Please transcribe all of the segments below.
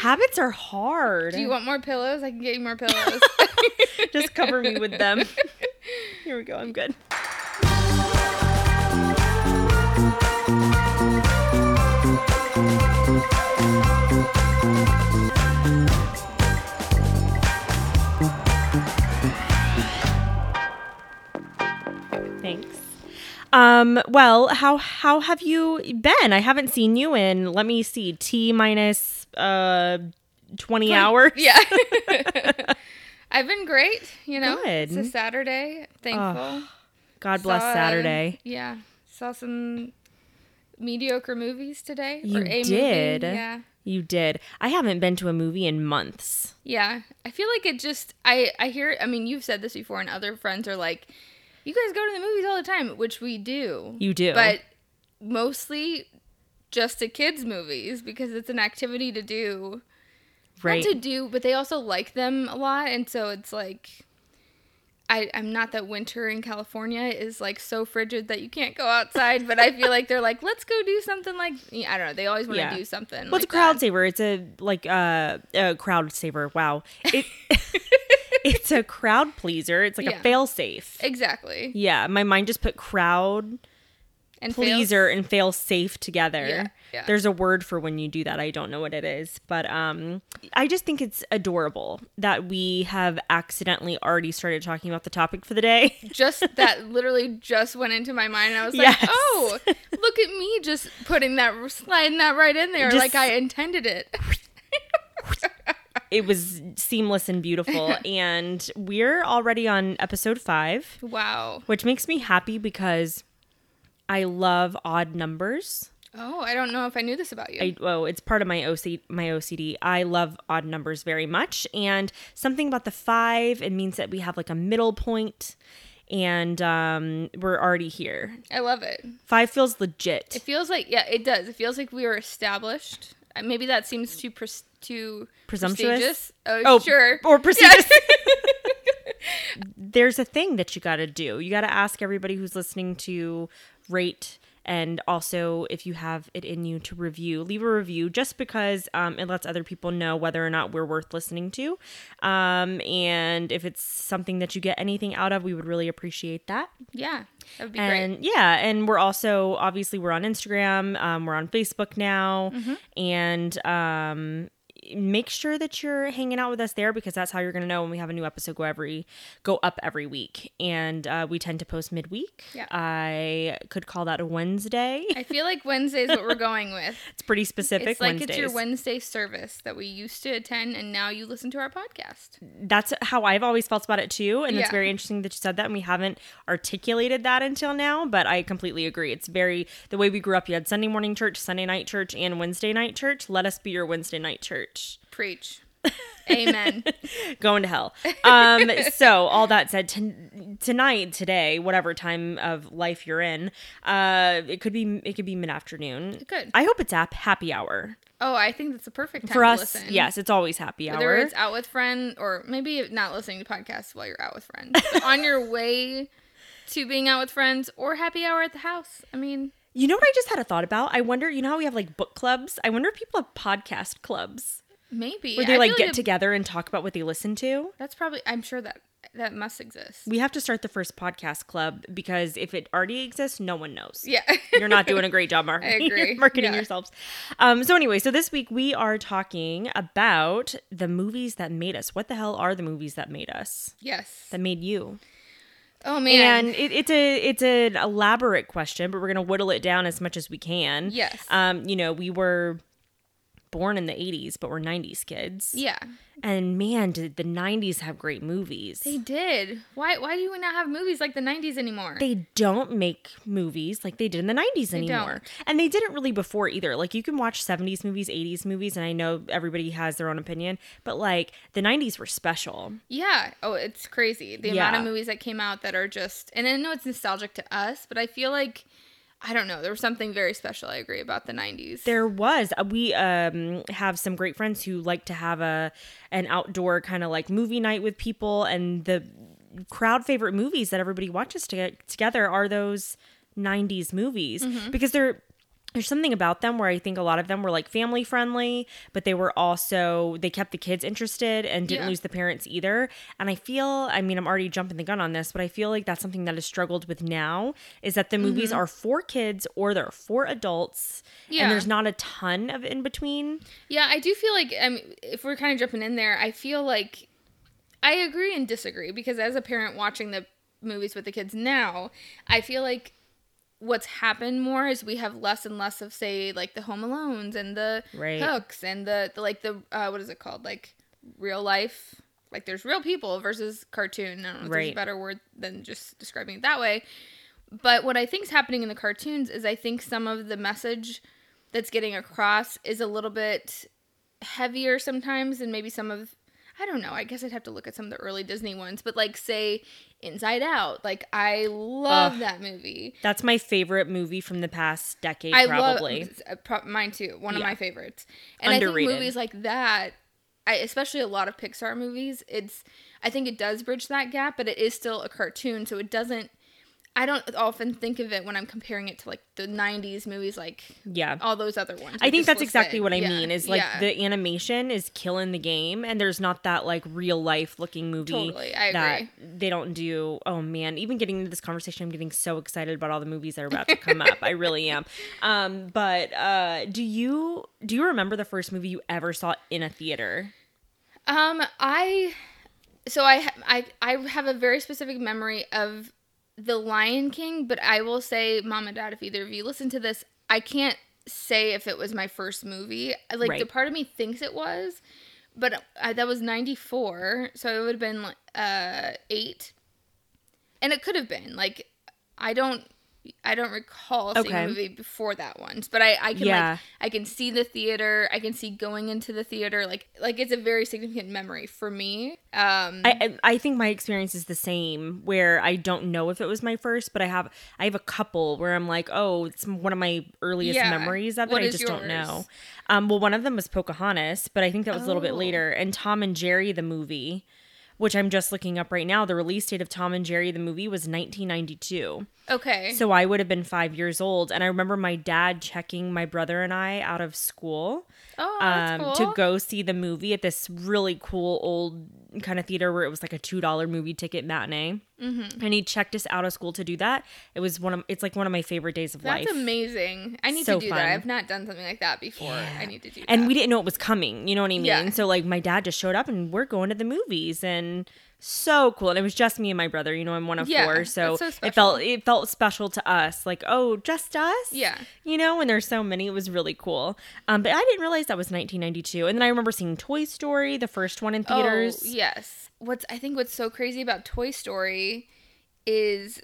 habits are hard. Do you want more pillows? I can get you more pillows. Just cover me with them. Here we go. I'm good. Thanks. Um, well, how how have you been? I haven't seen you in let me see, T minus uh 20 hours. yeah. I've been great, you know. Good. It's a Saturday. Thankful. God bless Saw, Saturday. Yeah. Saw some mediocre movies today. You did. Movie. Yeah. You did. I haven't been to a movie in months. Yeah. I feel like it just I I hear I mean you've said this before and other friends are like you guys go to the movies all the time, which we do. You do. But mostly just to kids movies because it's an activity to do. right. Not to do, but they also like them a lot and so it's like I, I'm not that winter in California is like so frigid that you can't go outside, but I feel like they're like, let's go do something like I don't know. They always want to Yeah. do something. Well, it's like a crowd that. saver. It's a like uh, a crowd saver. Wow. It, it's a crowd pleaser. It's like Yeah. a fail safe. Exactly. Yeah, my mind just put crowd And pleaser fails- and fail safe together. Yeah, yeah. There's a word for when you do that. I don't know what it is, but um I just think it's adorable that we have accidentally already started talking about the topic for the day. just that literally just went into my mind. And I was like, Yes. oh, look at me just putting that, sliding that right in there Just- like I intended it. it was seamless and beautiful and we're already on episode 5. wow. which makes me happy because I love odd numbers. Oh, I don't know if I knew this about you. I, oh, it's part of my OC, my OCD. I love odd numbers very much, and something about the five it means that we have like a middle point, and um, we're already here. I love it. Five feels legit. It feels like, yeah, it does. It feels like we are established. Uh, Maybe that seems too pres- too Presumptuous? Oh, Oh, sure. or prestigious. There's a thing that you got to do. You got to ask everybody who's listening to rate and also if you have it in you to review leave a review just because um, it lets other people know whether or not we're worth listening to um, and if it's something that you get anything out of we would really appreciate that yeah, that would be and great. yeah and we're also obviously we're on instagram um, we're on facebook now Mm-hmm. and um, make sure that you're hanging out with us there because that's how you're going to know when we have a new episode go every go up every week and uh, we tend to post midweek Yeah. i could call that a wednesday I feel like Wednesday is what we're going with. it's pretty specific It's like Wednesdays. it's your Wednesday service that we used to attend, and now you listen to our podcast. that's how I've always felt about it too. And it's very interesting that you said that. And we haven't articulated that until now, but I completely agree. It's very the way we grew up. You had Sunday morning church, Sunday night church, and Wednesday night church. Let us be your Wednesday night church. Preach. Amen. Going to hell. Um, so all that said, t- tonight, today, whatever time of life you're in, uh, it could be it could be mid afternoon. Good. I hope it's app happy hour Oh, I think that's the perfect time for to us. listen. Yes, it's always happy hour. Whether it's out with friends or maybe not listening to podcasts while you're out with friends, on your way to being out with friends or happy hour at the house. I mean, You know what I just had a thought about? I wonder, you know how we have like book clubs? I wonder if people have podcast clubs maybe where they like get it- together and talk about what they listen to. That's probably. I'm sure that that must exist. We have to start the first podcast club because if it already exists, no one knows. Yeah, You're not doing a great job marketing, marketing Yeah. yourselves. Um, so anyway, so this week we are talking about the movies that made us. What the hell are the movies that made us? yes. That made you? Oh man. And it, it's a it's an elaborate question, but we're gonna whittle it down as much as we can. Yes. Um, you know, we were born in the '80s, but we're '90s kids. yeah. And man, did the '90s have great movies? They did. Why? Why do we not have movies like the '90s anymore? they don't make movies like they did in the 90s anymore. don't. And they didn't really before either. Like you can watch 70s movies, 80s movies, and I know everybody has their own opinion, but like the 90s were special. Yeah. Oh, it's crazy. The amount of movies that came out that are just, and I know it's nostalgic to us, but I feel like, I don't know, there was something very special, I agree, about the 90s. There was uh, we um have some great friends who like to have a an outdoor kind of like movie night with people and the crowd favorite movies that everybody watches to together are those 90s movies Mm-hmm. because they're there's something about them where I think a lot of them were like family friendly, but they were also they kept the kids interested and didn't Yeah. lose the parents either. And I feel, I mean, I'm already jumping the gun on this, but I feel like that's something that is struggled with now is that the Mm-hmm. movies are for kids or they're for adults, Yeah. and there's not a ton of in between. Yeah, I do feel like I mean, if we're kind of jumping in there, I feel like I agree and disagree because as a parent watching the movies with the kids now, I feel like what's happened more is we have less and less of say like the Home Alones and the Right. Hooks and the, the like the uh, what is it called like real life like there's real people versus cartoon. I don't know if there's a better word than just describing it that way. But what I think is happening in the cartoons is I think some of the message that's getting across is a little bit heavier sometimes than maybe some of I don't know. I guess I'd have to look at some of the early Disney ones, but like say Inside Out, like I love Ugh. that movie. That's my favorite movie from the past decade, I probably. love uh, pro- mine too. One of my favorites. And I think movies like that, I, especially a lot of Pixar movies, it's I think it does bridge that gap, but it is still a cartoon, so it doesn't. I don't often think of it when I'm comparing it to like the '90s movies, like yeah. all those other ones. I think that's exactly what I Yeah, mean. Is like yeah. the animation is killing the game, and there's not that like real life looking movie Totally, I that agree. they don't do. Oh man, even getting into this conversation, I'm getting so excited about all the movies that are about to come up. I really am. Um, but uh, do you do you remember the first movie you ever saw in a theater? Um, I so I I I have a very specific memory of the Lion King, but I will say, mom and dad, if either of you listen to this, I can't say if it was my first movie. Like the part of me thinks it was, but I, that was ninety four, so it would have been like uh eight, and it could have been like I don't. I don't recall seeing Okay. a movie before that one, but I, I can Yeah. like I can see the theater. I can see going into the theater. Like like it's a very significant memory for me. Um, I I think my experience is the same where I don't know if it was my first, but I have I have a couple where I'm like, oh, it's one of my earliest Yeah. memories of it. What I just don't know. Um, well, one of them was Pocahontas, but I think that was a little bit Oh. later. And Tom and Jerry the movie, which I'm just looking up right now, the release date of Tom and Jerry the movie was 1992. Okay. So I would have been five years old, and I remember my dad checking my brother and I out of school oh, um, cool. to go see the movie at this really cool old kind of theater where it was like a two dollar movie ticket matinee. Mm-hmm. And he checked us out of school to do that. It was one of it's like one of my favorite days of That's life. That's amazing. I need So to do fun. that. I've not done something like that before. I need to do that. And we didn't know it was coming. You know what I mean? Yeah. So like my dad just showed up and we're going to the movies and so cool. And it was just me and my brother. You know, I'm one of Yeah, four, so, so it felt it felt special to us. Like oh, just us. Yeah. You know, when there's so many, it was really cool. Um, but I didn't realize that was 1992. And then I remember seeing Toy Story, the first one in theaters. Oh, yes. What's I think what's so crazy about Toy Story is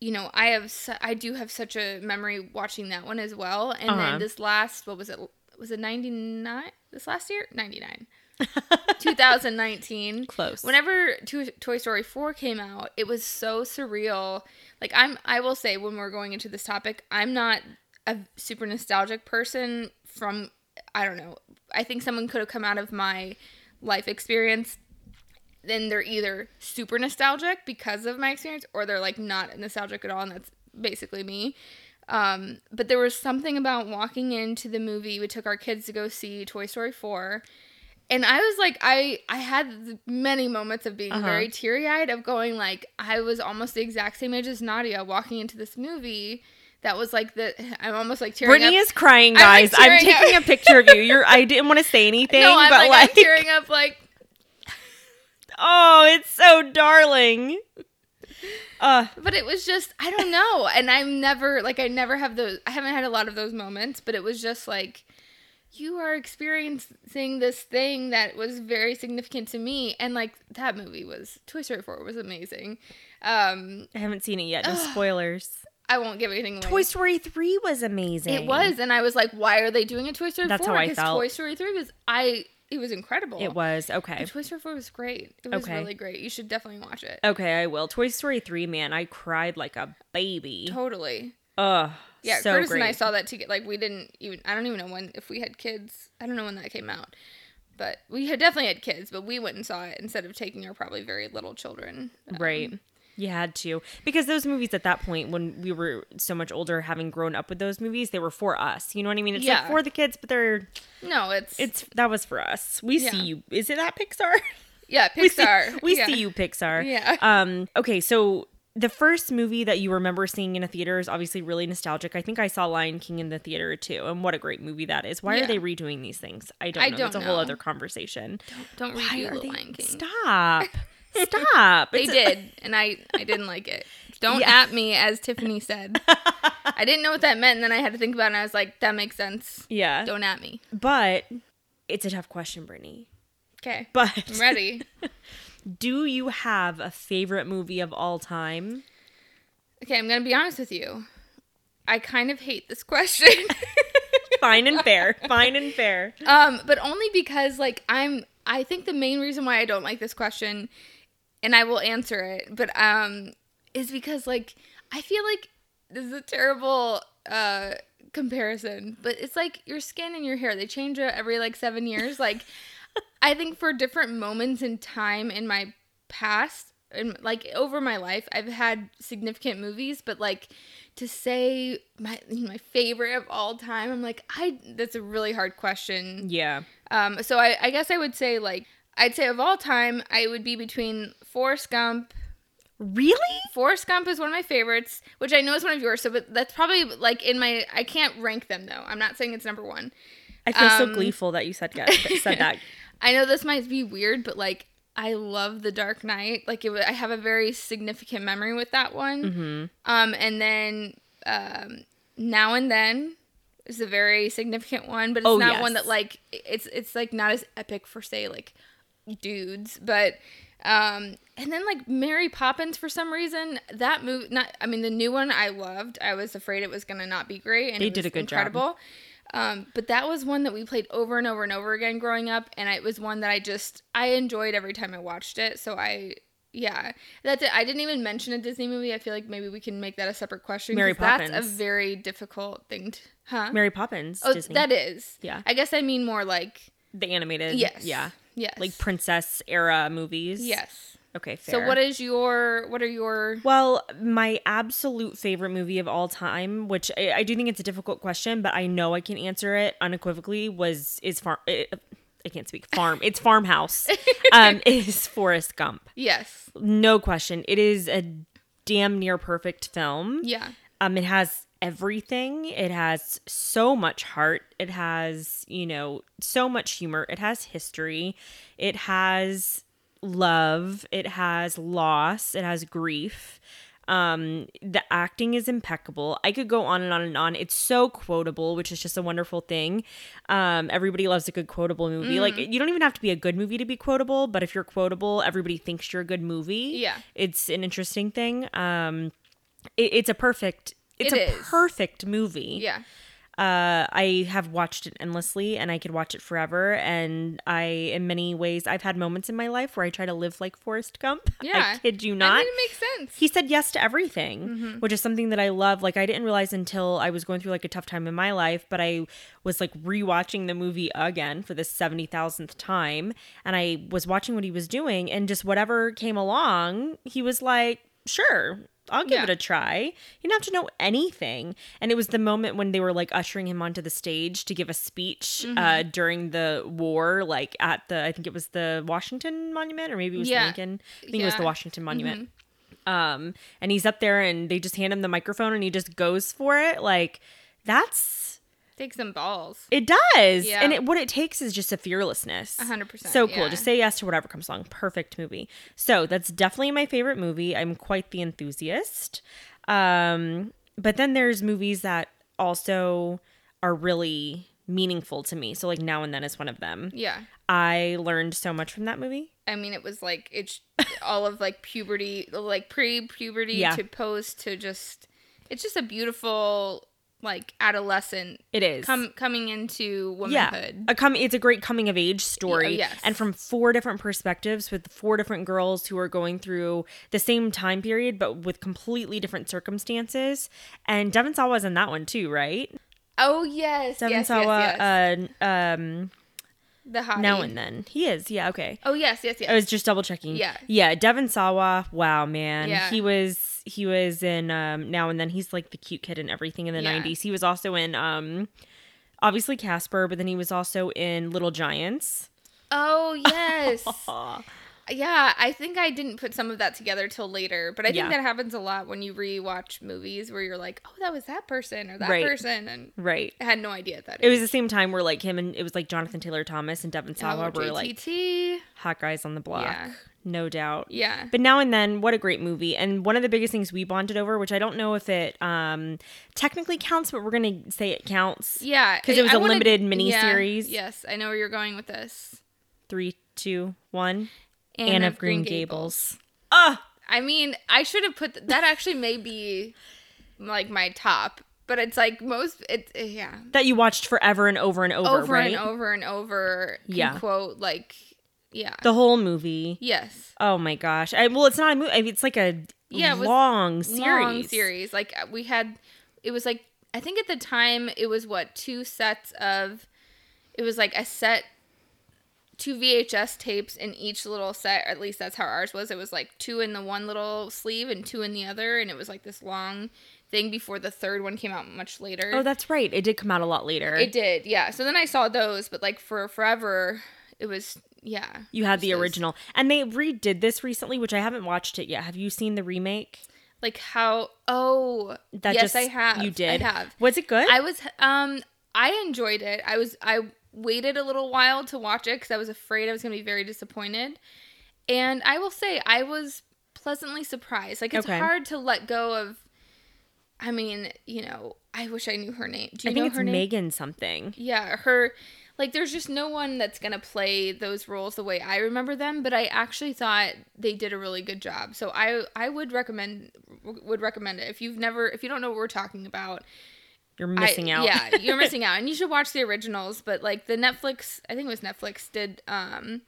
you know, I have su- I do have such a memory watching that one as well. And Uh-huh. then this last what was it was it 99 this last year? 99. 2019. Close. Whenever To- Toy Story 4 came out, it was so surreal. Like I'm I will say when we're going into this topic, I'm not a super nostalgic person from I don't know. I think someone could have come out of my life experience then they're either super nostalgic because of my experience or they're like not nostalgic at all and that's basically me. Um, but there was something about walking into the movie. We took our kids to go see Toy Story 4 and I was like, I I had many moments of being Uh-huh. very teary eyed, of going like, I was almost the exact same age as Nadia walking into this movie. That was like the I'm almost like tearing up. Brittany up. is crying, I'm, like, guys. I'm, taking a picture of you. You're. I didn't want to say anything, no, I'm but like, like, I'm tearing up like oh, it's so darling. Uh, but it was just I don't know, and I'm never like I never have those. I haven't had a lot of those moments, but it was just like you are experiencing this thing that was very significant to me, and like that movie was Toy Story 4 was amazing. Um, I haven't seen it yet. No spoilers. I won't give anything away. Toy Story three was amazing. It was, and I was like, why are they doing a Toy Story That's 4? how I Because felt. Toy Story 3 was I it was incredible. It was okay. But Toy Story 4 was great. It was Okay. really great. You should definitely watch it. Okay, I will. Toy Story three, man, I cried like a baby. Totally. Ugh. Yeah, so Curtis great. and I saw that together. Like we didn't even. I don't even know when if we had kids. I don't know when that came out, but we had definitely had kids. But we went and saw it instead of taking our probably very little children. Um, Right. You had to because those movies at that point, when we were so much older, having grown up with those movies, they were for us. You know what I mean? It's like for the kids, but they're No, it's it's that was for us. We Yeah. see you. Is it that Pixar? yeah, we see, Pixar. we yeah. see you, Pixar. Yeah. Um. Okay, so. The first movie that you remember seeing in a theater is obviously really nostalgic. I think I saw Lion King in the theater too, and what a great movie that is. Why are they redoing these things? I don't I know. don't That's a whole other conversation. Don't Why redo the they? Lion King. Stop. Stop. They It's did, and I I didn't like it. Don't Yeah. at me, as Tiffany said. I didn't know what that meant, and then I had to think about it. and I was like, that makes sense. Yeah. Don't at me. But it's a tough question, Brittany. Okay, But I'm ready. do you have a favorite movie of all time? Okay, I'm gonna be honest with you. I kind of hate this question. Fine and fair. Fine and fair. um, but only because like I'm I think the main reason why I don't like this question and I will answer it, but um is because like I feel like this is a terrible uh comparison, but it's like your skin and your hair, they change every like 7 years. Like I think for different moments in time in my past and like over my life, I've had significant movies, but like to say my my favorite of all time, I'm like I that's a really hard question. Yeah. Um, so I, I guess I would say like I'd say of all time, I would be between Forrest Gump. Really? Forrest Gump is one of my favorites, which I know is one of yours. So, but that's probably like in my. I can't rank them though. I'm not saying it's number one. I feel so Um, gleeful that you said that. Said that. I know this might be weird, but like I love The Dark Knight. Like it, I have a very significant memory with that one. Mm-hmm. Um, and then um, Now and Then is a very significant one, but it's Oh, not one that like it's it's like not as epic for say like dudes, but um, and then like Mary Poppins for some reason that movie not I mean the new one I loved. I was afraid it was gonna not be great, and They it did was a good job. Um, but that was one that we played over and over and over again growing up, and it was one that I just I enjoyed every time I watched it. So I yeah, that's it. I didn't even mention a Disney movie. I feel like maybe we can make that a separate question. Mary 'cause That's a very difficult thing to, huh? Mary Poppins. oh, Disney. that is. Yeah. I guess I mean more like the animated. yes. Yeah. Yes. Like princess era movies. yes. Okay. Fair. So what is your what are your Well, my absolute favorite movie of all time, which I, I do think it's a difficult question, but I know I can answer it unequivocally, was is farm. I can't speak farm. It's farmhouse. um, is Forrest Gump. yes No question. It is a damn near perfect film. yeah Um, it has everything. It has so much heart. It has, you know, so much humor. It has history. It has love. It has loss. It has grief. Um, the acting is impeccable. I could go on and on and on. It's so quotable, which is just a wonderful thing. Um, everybody loves a good quotable movie. Like you don't even have to be a good movie to be quotable, but if you're quotable, everybody thinks you're a good movie. Yeah. It's an interesting thing. Um, it, it's a perfect it's It a is. perfect movie. yeah Uh, I have watched it endlessly and I could watch it forever. And I, in many ways, I've had moments in my life where I try to live like Forrest Gump. yeah. I kid you I not. mean, it makes sense. he said yes to everything, Mm-hmm. which is something that I love. Like I didn't realize until I was going through like a tough time in my life, but I was like rewatching the movie again for the 70,000th time and I was watching what he was doing and just whatever came along, he was like, "Sure, I'll give Yeah. it a try." You don't have to know anything. And it was the moment when they were like ushering him onto the stage to give a speech Mm-hmm. uh during the war like at the I think it was the Washington Monument or maybe it was Yeah. Lincoln. I think it was the Washington Monument um and he's up there and they just hand him the microphone and he just goes for it like that's Take some balls. it does Yeah. and it, what it takes is just a fearlessness A hundred percent, so cool yeah. just say yes to whatever comes along perfect movie so that's definitely my favorite movie i'm quite the enthusiast um but then there's movies that also are really meaningful to me so like now and then is one of them Yeah. i learned so much from that movie I mean, it was like it's all of like puberty, like pre-puberty Yeah. to post to just. It's just a beautiful like adolescent it is come coming into yeah womanhood. a com- it's a great coming of age story Yeah, yes. and from four different perspectives with four different girls who are going through the same time period but with completely different circumstances and devon sawa was in that one too right Oh yes, devon yes, sawa yes, yes. Uh, um The hottie. Now and then. He is. Yeah. Okay. Oh yes, yes, yes. I was just double checking. Yeah. Yeah. Devon Sawa. Wow, man. Yeah. He was he was in um now and then he's like the cute kid and everything in the Yeah. 90s. He was also in um obviously Casper, but then he was also in Little Giants. oh yes. yeah, I think I didn't put some of that together till later, but I think Yeah. that happens a lot when you rewatch movies where you're like, "Oh, that was that person or that Right. person," and Right. I had no idea that It was the same time where like him and it was like Jonathan Taylor Thomas and Devon Sawa oh, were like hot guys on the block. Yeah. No doubt. Yeah. But now and then, what a great movie. And one of the biggest things we bonded over, which I don't know if it um, technically counts, but we're going to say it counts. Yeah. Because it was a a limited mini-series. Yes, I know where you're going with this. Three, two, one. Anne, Anne of Green Gables. Ah! I mean, I should have put th- that. Actually, may be like my top, but it's like most. It's yeah, That you watched forever and over and over, over right? and over and over. Yeah. quote like yeah, The whole movie. yes, Oh my gosh. I, well, it's not a movie. I mean, it's like a Yeah, long series. long series. Like uh, we had, it was like I think at the time it was what two sets of, it was like a set. Two VHS tapes in each little set, at least that's how ours was. It was like two in the one little sleeve and two in the other, and it was like this long thing before the third one came out much later. Oh, that's right. It did come out a lot later. It did, yeah. So then I saw those, but like for forever, it was yeah. You had the original. And they redid this recently, which I haven't watched it yet. Have you seen the remake? Like how? Oh, That yes, just I have. You did. I have. Was it good? I was um I enjoyed it. I was I waited a little while to watch it because I was afraid I was going to be very disappointed. And I will say I was pleasantly surprised. Like it's Okay. hard to let go of. I mean, you know, I wish I knew her name. Do you I know think it's her name? Megan something. Yeah, her like there's just no one that's going to play those roles the way I remember them, but I actually thought they did a really good job. So I I would recommend would recommend it. If you've never if you don't know what we're talking about, You're I- missing out. Yeah, you're missing out, and you should watch the originals. But like the Netflix, I think it was Netflix did um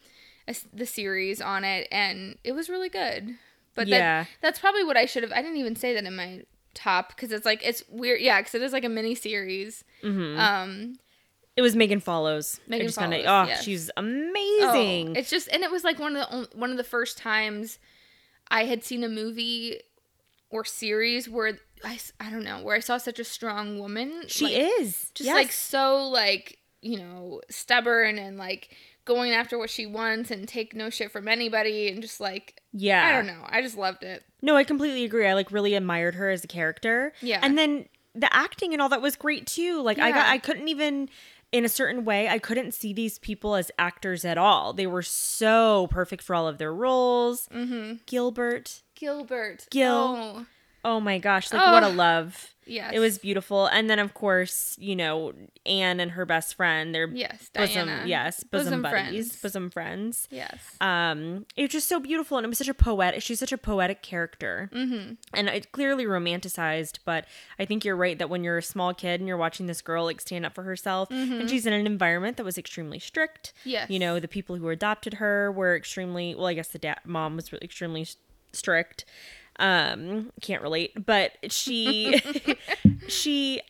a the series on it, and it was really good. But Yeah. that, that's probably what I should have. I didn't even say that in my top because it's like it's weird. Yeah, because it is like a mini series. Um, It was Megan Follows. I Megan just kinda- Follows, oh, yes. she's oh, amazing. it's just, and it was like one of the on- one of the first times I had seen a movie or series where I, I don't know where I saw such a strong woman. she like, is. just Yes. like so like you know stubborn and like going after what she wants and take no shit from anybody and just like yeah. I don't know. I just loved it. No, I completely agree. I like really admired her as a character. Yeah. And then the acting and all that was great too. Like I got I couldn't even in a certain way, I couldn't see these people as actors at all. They were so perfect for all of their roles. Mm-hmm. Gilbert. Gilbert. Gil. Oh, Oh my gosh, like what a Oh. love. yes. It was beautiful. And then of course, you know, Anne and her best friend, their yes. bosom Diana. yes, bosom, Bosom buddies, friends. bosom friends. Yes. um it was just so beautiful and it was such a poetic she's such a poetic character mm-hmm. and it clearly romanticized but i think you're right that when you're a small kid and you're watching this girl like stand up for herself and she's in an environment that was extremely strict Yes. you know the people who adopted her were extremely well i guess the dad mom was really extremely strict um can't relate but she she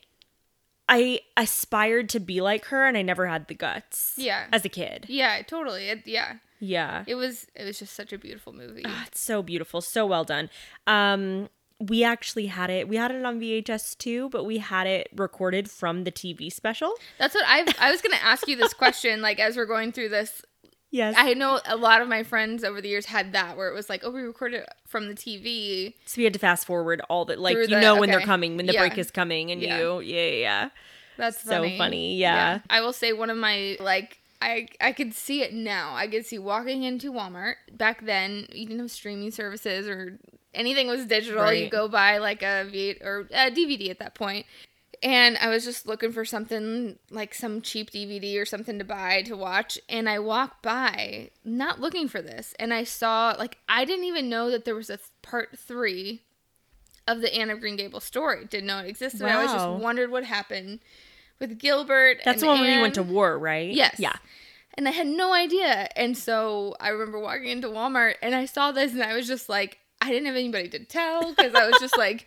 i aspired to be like her and i never had the guts Yeah. as a kid Yeah. Totally. It, yeah. yeah It was. It was just such a beautiful movie. Ah, it's so beautiful, so well done. Um, we actually had it. We had it on VHS too, but we had it recorded from the TV special. That's what I. I was gonna ask you this question. Like as we're going through this, Yes. I know a lot of my friends over the years had that where it was like, oh, we recorded it from the TV. so we had to fast forward all the like Through you the- know when they're okay. coming, when the Yeah. break is coming, and Yeah. you yeah yeah. yeah. That's So funny. funny, yeah. I will say one of my like I I could see it now. I could see walking into Walmart back then. You didn't have streaming services or anything was digital. You Right. go buy like a V or a DVD at that point. And I was just looking for something like some cheap DVD or something to buy to watch. And I walked by, not looking for this, and I saw like I didn't even know that there was a th- part three of the Anne of Green Gables story. Didn't know it existed. I was just wondered what happened with Gilbert. That's and the one where you went to war, right? Yes. Yeah. And I had no idea. And so I remember walking into Walmart and I saw this and I was just like, I didn't have anybody to tell because I was just like,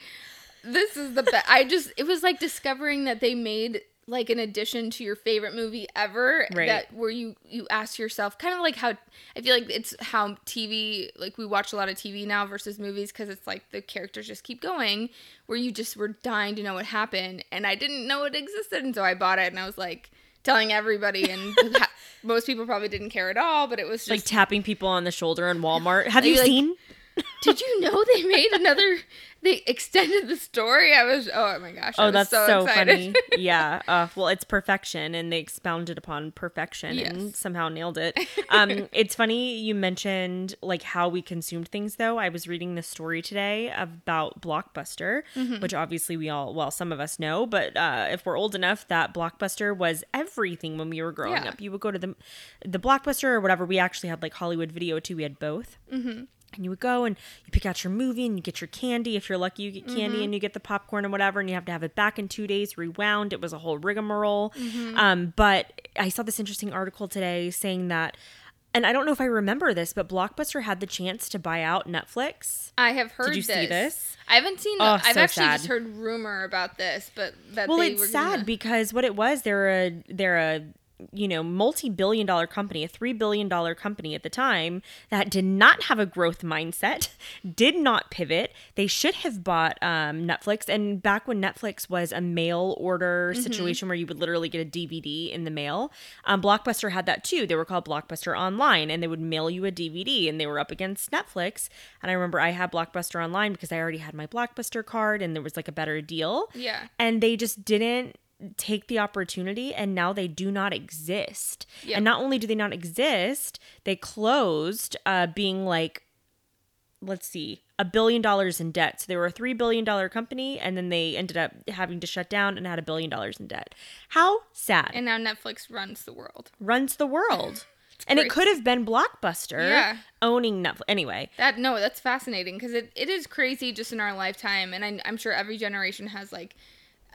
this is the best. I just, it was like discovering that they made like an addition to your favorite movie ever Right. that where you you ask yourself kind of like how I feel like it's how TV like we watch a lot of TV now versus movies because it's like the characters just keep going where you just were dying to know what happened and I didn't know it existed and so I bought it and I was like telling everybody and most people probably didn't care at all but it was just like tapping people on the shoulder in Walmart. Have you Like- seen? Did you know they made another they extended the story I was oh my gosh I Oh, that's so, so, funny. yeah. Uh, well, it's perfection, and they expounded upon perfection and somehow nailed it. Um, it's funny you mentioned like how we consumed things. Though I was reading this story today about Blockbuster, Mm-hmm. which obviously we all, well, some of us know, but uh, if we're old enough, that Blockbuster was everything when we were growing Yeah. up. You would go to the the Blockbuster or whatever. We actually had like Hollywood Video too. We had both. Mm-hmm. And you would go and you pick out your movie and you get your candy. If you're lucky, you get candy and you get the popcorn and whatever, and you have to have it back in two days, rewound. It was a whole rigmarole. Um, but I saw this interesting article today saying that, and I don't know if I remember this, but Blockbuster had the chance to buy out Netflix. I have heard Did you this. see this? I haven't seen. Oh, I've so actually sad. just heard rumor about this, but that Well, it's sad gonna- because what it was, they're a they're a you know multi-billion dollar company a three billion dollar company at the time that did not have a growth mindset did not pivot. They should have bought um, netflix. And back when netflix was a mail order Mm-hmm. situation where you would literally get a dvd in the mail um, blockbuster had that too. They were called blockbuster online and they would mail you a dvd and they were up against netflix. And i remember i had blockbuster online because i already had my blockbuster card and there was like a better deal. Yeah. and they just didn't take the opportunity and now they do not exist. Yep. and not only do they not exist they closed uh being like let's see a billion dollars in debt. So they were a three billion dollar company and then they ended up having to shut down and had a billion dollars in debt. How sad. And now Netflix runs the world. runs the world. And it could have been blockbuster Yeah. owning netflix. Anyway. That no, that's fascinating because it, it is crazy just in our lifetime, and I, I'm sure every generation has like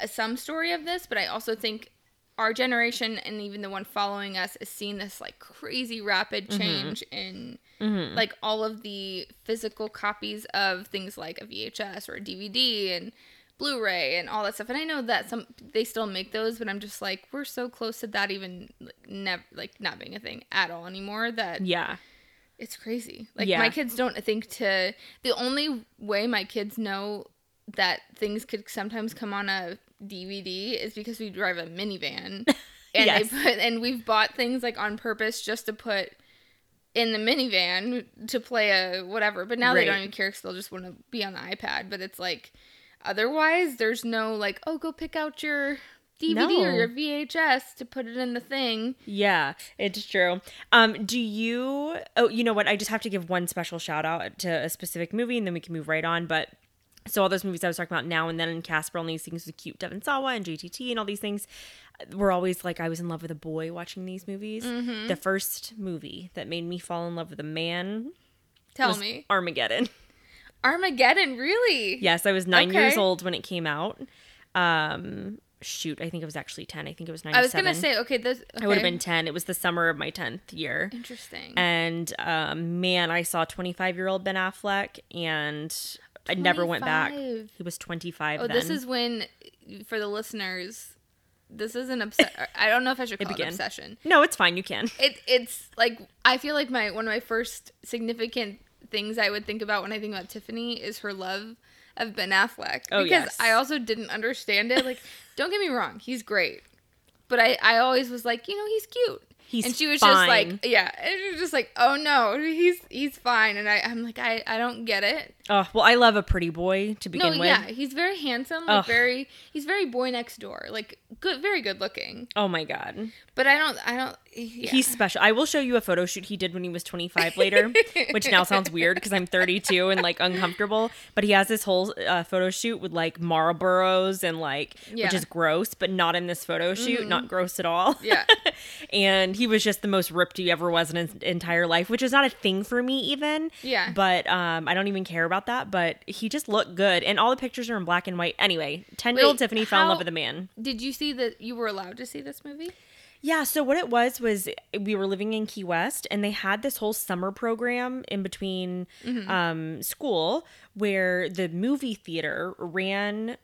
some story of this. But I also think our generation and even the one following us is seeing this like crazy rapid mm-hmm. change in mm-hmm. like all of the physical copies of things like a VHS or a DVD and Blu-ray and all that stuff. And I know that some they still make those, but I'm just like we're so close to that even like, never like not being a thing at all anymore that yeah it's crazy. Like Yeah. my kids don't think to the only way my kids know that things could sometimes come on a DVD is because we drive a minivan. And Yes. they put and we've bought things like on purpose just to put in the minivan to play a whatever. But now they don't even care because they'll just want to be on the iPad. But it's like otherwise there's no like, oh go pick out your DVD or your VHS to put it in the thing. Yeah, it's true. Um, do you? Oh, you know what? I just have to give one special shout out to a specific movie, and then we can move right on. But so all those movies I was talking about now and then, and Casper, all these things with cute Devon Sawa and JTT and all these things, were always like I was in love with a boy watching these movies. Mm-hmm. The first movie that made me fall in love with a man Tell was me. Armageddon. Armageddon, really? Yes, I was nine years old when it came out. Um, shoot, I think it was actually ten. I think it was ninety I was gonna say, okay, this. Okay. I would have been ten. It was the summer of my tenth year. interesting. And um, man, I saw 25 year old Ben Affleck, and I never went back. He was 25 oh, then. this is when, for the listeners, this is an obsession. I don't know if I should call it, began. obsession. no, it's fine. You can. It it's like I feel like my one of my first significant things I would think about when I think about Tiffany is her love of Ben Affleck. Oh, because yes. I also didn't understand it. Like, don't get me wrong, he's great. But I, I always was like, you know, he's cute. He's and she was fine. just like, yeah, and she was just like, oh no, he's he's fine. And I, I'm like, I, I don't get it. Oh well, I love a pretty boy to No, begin with. yeah, he's very handsome, like Ugh. very, he's very boy next door, like good, very good looking. Oh my god, But I don't, I don't. Yeah. he's special. I will show you a photo shoot he did when he was 25 later, which now sounds weird because I'm 32 and like uncomfortable. But he has this whole uh, photo shoot with like Marlboros and like, Yeah. which is gross, but not in this photo shoot. Not gross at all. Yeah. and he was just the most ripped he ever was in his entire life, which is not a thing for me even. Yeah. But um, I don't even care about that. But he just looked good, and all the pictures are in black and white. Anyway, ten year old Tiffany fell in love with a man. Did you see that you were allowed to see this movie? Yeah, so what it was was we were living in Key West and they had this whole summer program in between Mm-hmm. um, school where the movie theater ran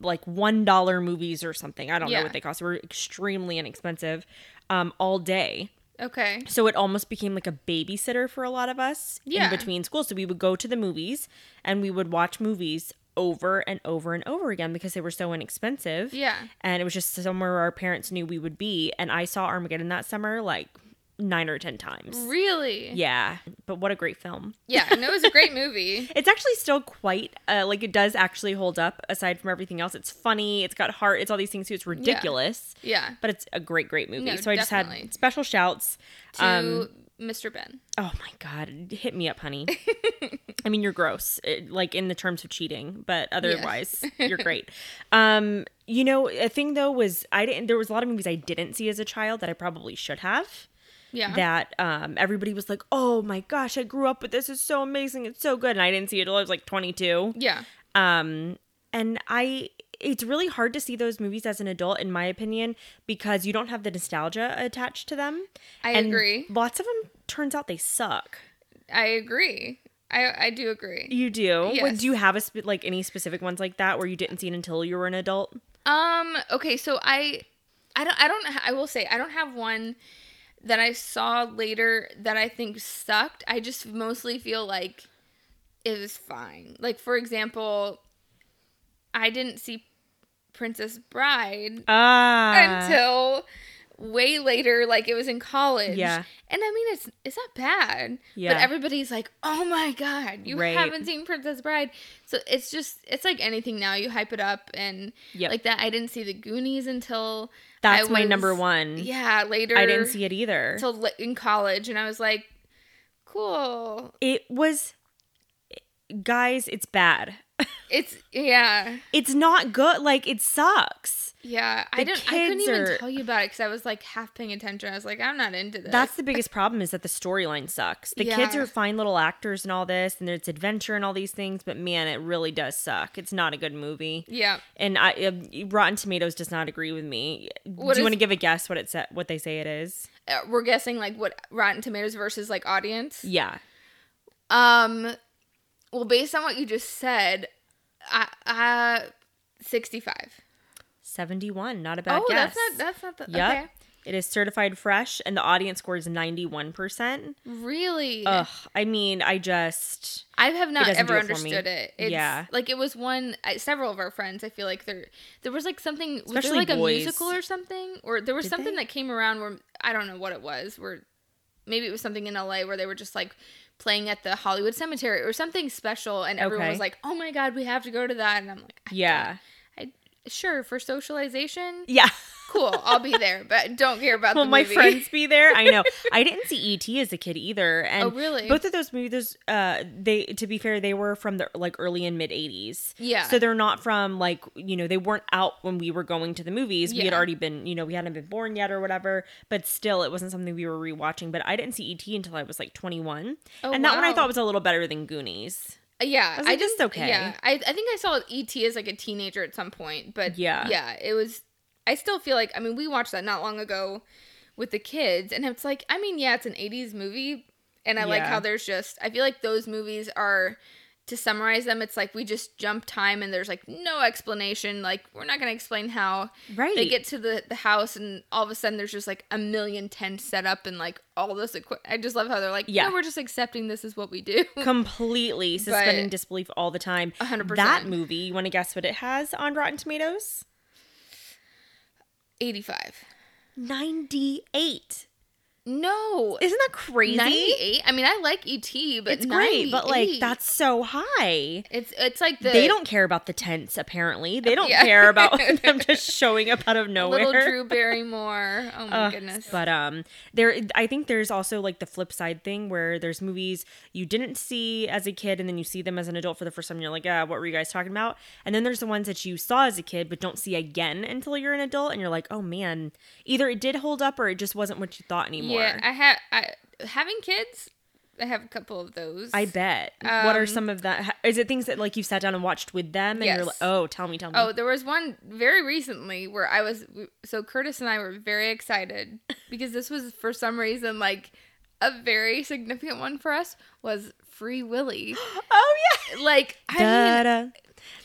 like one dollar movies or something. I don't know what they cost. They were extremely inexpensive, um, all day. Okay. So it almost became like a babysitter for a lot of us Yeah. in between school. So we would go to the movies and we would watch movies over and over and over again because they were so inexpensive. Yeah. And it was just somewhere our parents knew we would be. And I saw Armageddon that summer like nine or ten times. Really? Yeah. But what a great film. Yeah. And it was a great movie. It's actually still quite uh, like it does actually hold up aside from everything else. It's funny, it's got heart, it's all these things too. It's ridiculous. Yeah. But it's a great, great movie. No, so I just had special shouts. To Um, Mr. Ben. Oh my god, hit me up, honey. I mean, you're gross, it, like in the terms of cheating, but otherwise, you're great. Um, you know, a thing though was I didn't. There was a lot of movies I didn't see as a child that I probably should have. Yeah. That um, everybody was like, "Oh my gosh, I grew up with this. It's so amazing. It's so good," and I didn't see it till I was like 22. yeah. Um, and I, it's really hard to see those movies as an adult, in my opinion, because you don't have the nostalgia attached to them. I and agree. Lots of them turns out they suck. I agree. I I do agree. You do? What- Do you have a like any specific ones like that where you didn't see it until you were an adult? Um. Okay. So I, I don't. I don't. I will say I don't have one that I saw later that I think sucked. I just mostly feel like it was fine. Like for example, I didn't see Princess Bride Ah. until way later. Like it was in college. Yeah. And I mean, it's it's not bad. Yeah. But everybody's like, "Oh my god, you Right. haven't seen Princess Bride." So it's just it's like anything now. You hype it up and Yep. like that. I didn't see the Goonies until That's I my number one. Yeah, later. I didn't see it either. until in college, and I was like, "Cool." it was, guys, it's bad. It's yeah, It's not good. Like it sucks. yeah. I The didn't. I couldn't kids even tell you about it because I was like half paying attention. I was like, I'm not into this. That's the biggest problem is that the storyline sucks. The kids are fine little actors and all this, and there's adventure and all these things, but man, it really does suck. It's not a good movie. yeah. And I, uh, Rotten Tomatoes does not agree with me. What Do you want to give a guess what it said? what they say it is? Uh, we're guessing like what Rotten Tomatoes versus like audience. Yeah. Um, well, based on what you just said, I uh, sixty-five. 71. Not a bad oh, guess. that's not that's not the Yep. okay. It is certified fresh, and the audience score is 91%. Really? Ugh. I mean, I just. I have not ever it understood it. It's, Yeah. like it was one. Several of our friends. I feel like there there was like something. Was there like boys. a musical or something? Or there was Did something they? that came around where I don't know what it was. Where maybe it was something in LA where they were just like playing at the Hollywood Cemetery or something special, and everyone Okay. was like, "Oh my god, we have to go to that!" And I'm like, Yeah. don't- sure for socialization. Yeah. Cool, I'll be there, but don't care about Will the my movie. friends be there? I know. I didn't see E.T. as a kid either. And Oh, really? Both of those movies, uh, they to be fair, they were from the like early and mid '80s. Yeah. So they're not from like you know they weren't out when we were going to the movies. We had already been you know we hadn't been born yet or whatever. But still, it wasn't something we were rewatching. But I didn't see E.T. until I was like 21, Oh, and that one I thought was a little better than Goonies. Yeah, I like, just didn't- okay. Yeah, I, I think I saw ET as like a teenager at some point, but Yeah. yeah, it was. I still feel like I mean we watched that not long ago with the kids, and it's like I mean yeah, it's an '80s movie, and I like how there's just I feel like those movies are to summarize them, it's like we just jump time and there's like no explanation. Like we're not gonna explain how Right. they get to the the house and all of a sudden there's just like a million tents set up and like all this equi- I just love how they're like Yeah. yeah we're just accepting this is what we do. Completely suspending But- disbelief all the time. 100%. That movie, you want to guess what it has on Rotten Tomatoes? 85. 98. No. Isn't that crazy? 98? I mean, I like ET, but It's great, but like that's so high. it's it's like the they don't care about the tents. Apparently, they don't Yeah. care about them just showing up out of nowhere. little Drew Barrymore. Oh my Ugh, goodness. But um, there, I think there's also like the flip side thing where there's movies you didn't see as a kid, and then you see them as an adult for the first time. And you're like, ah, what were you guys talking about? And then there's the ones that you saw as a kid but don't see again until you're an adult, and you're like, oh man, either it did hold up or it just wasn't what you thought anymore. yeah, I have I having kids. I have a couple of those. I bet. what are Um, some of that? Is it things that like you've sat down and watched with them, and you're like, Yes. oh, tell me, tell me. Oh, there was one very recently where I was so Curtis and I were very excited because this was for some reason like a very significant one for us was Free Willy. oh yeah. Like I mean,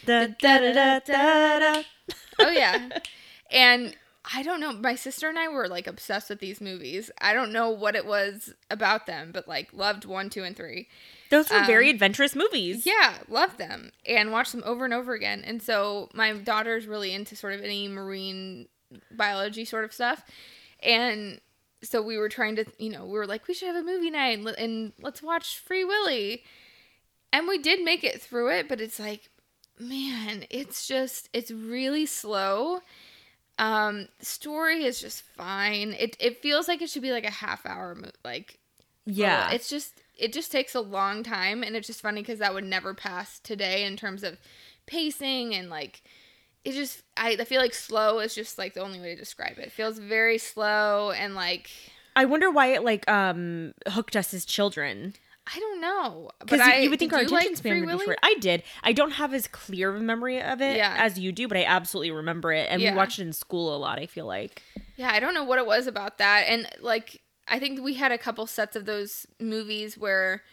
Da-da, Da, da, da, da, da, da. Oh yeah. and I don't know. My sister and I were like obsessed with these movies. I don't know what it was about them, but like loved one, two, and three. Those were very Um, adventurous movies. Yeah, loved them and watched them over and over again. And so my daughter's really into sort of any marine biology sort of stuff. And so we were trying to, you know, we were like, we should have a movie night and, and let's watch Free Willy. And we did make it through it, but it's like, man, it's just, it's really slow. Um, story is just fine. It it feels like it should be like a half hour mo- like Yeah. it's just it just takes a long time and it's just funny because that would never pass today in terms of pacing and like it just I, I feel like slow is just like the only way to describe it. It feels very slow and like I wonder why it like um hooked us as children. I don't know. Because you, you would think our attention like span would be short. I did. I don't have as clear of a memory of it Yeah. as you do, but I absolutely remember it. And Yeah. we watched it in school a lot, I feel like. Yeah, I don't know what it was about that. And like, I think we had a couple sets of those movies where,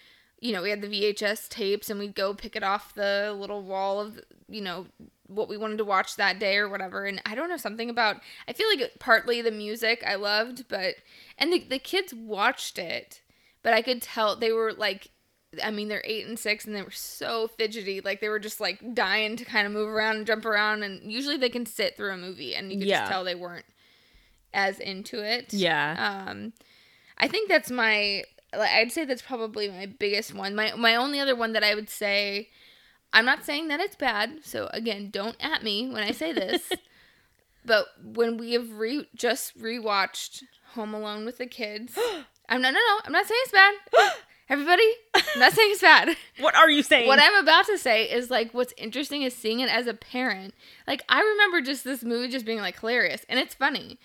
you know, we had the VHS tapes and we'd go pick it off the little wall of, you know, what we wanted to watch that day or whatever. And I don't know, something about, I feel like partly the music I loved, but, and the, the kids watched it, but I could tell they were like, I mean, they're eight and six, and they were so fidgety. Like they were just like dying to kind of move around and jump around. And usually they can sit through a movie, and you could Yeah. just tell they weren't as into it. Yeah. Um, I think that's my. like, I'd say that's probably my biggest one. My my only other one that I would say. I'm not saying that it's bad. So again, don't at me when I say this. but when we have re just rewatched Home Alone with the kids, I'm not. No, no, I'm not saying it's bad. Everybody, I'm not saying it's bad. what are you saying? What I'm about to say is like what's interesting is seeing it as a parent. Like I remember just this movie just being like hilarious and it's funny.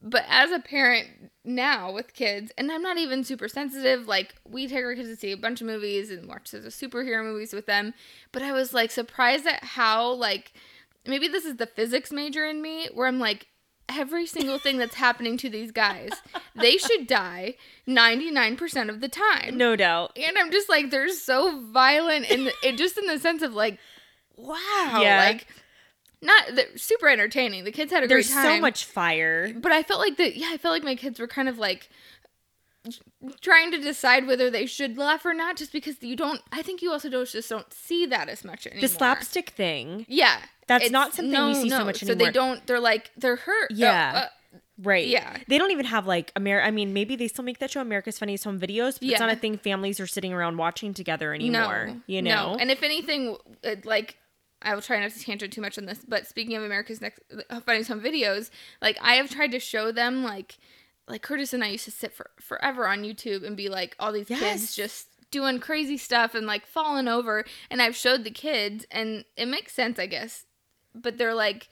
But as a parent now with kids, and I'm not even super sensitive, like we take our kids to see a bunch of movies and watch the superhero movies with them. But I was like surprised at how like maybe this is the physics major in me where I'm like every single thing that's happening to these guys, they should die 99% of the time no doubt. and I'm just like they're so violent and it just in the sense of like wow Yeah. like not super entertaining the kids had a There's great time There's so much fire. but I felt like the yeah I felt like my kids were kind of like trying to decide whether they should laugh or not just because you don't I think you also don't just don't see that as much anymore The slapstick thing. yeah That's It's- not something we see so much anymore. so they don't they're like they're hurt Oh, Yeah. uh, Right. Yeah. They don't even have like America. I mean, maybe they still make that show America's Funniest Home Videos, but it's not a thing families are sitting around watching together anymore. you know. No. And if anything, it, like, I will try not to tangent too much on this, but speaking of America's Next uh, Funniest Home Videos, like, I have tried to show them, like, like Curtis and I used to sit for forever on YouTube and be like, all these Yes. kids just doing crazy stuff and like falling over. And I've showed the kids, and it makes sense, I guess. But they're like,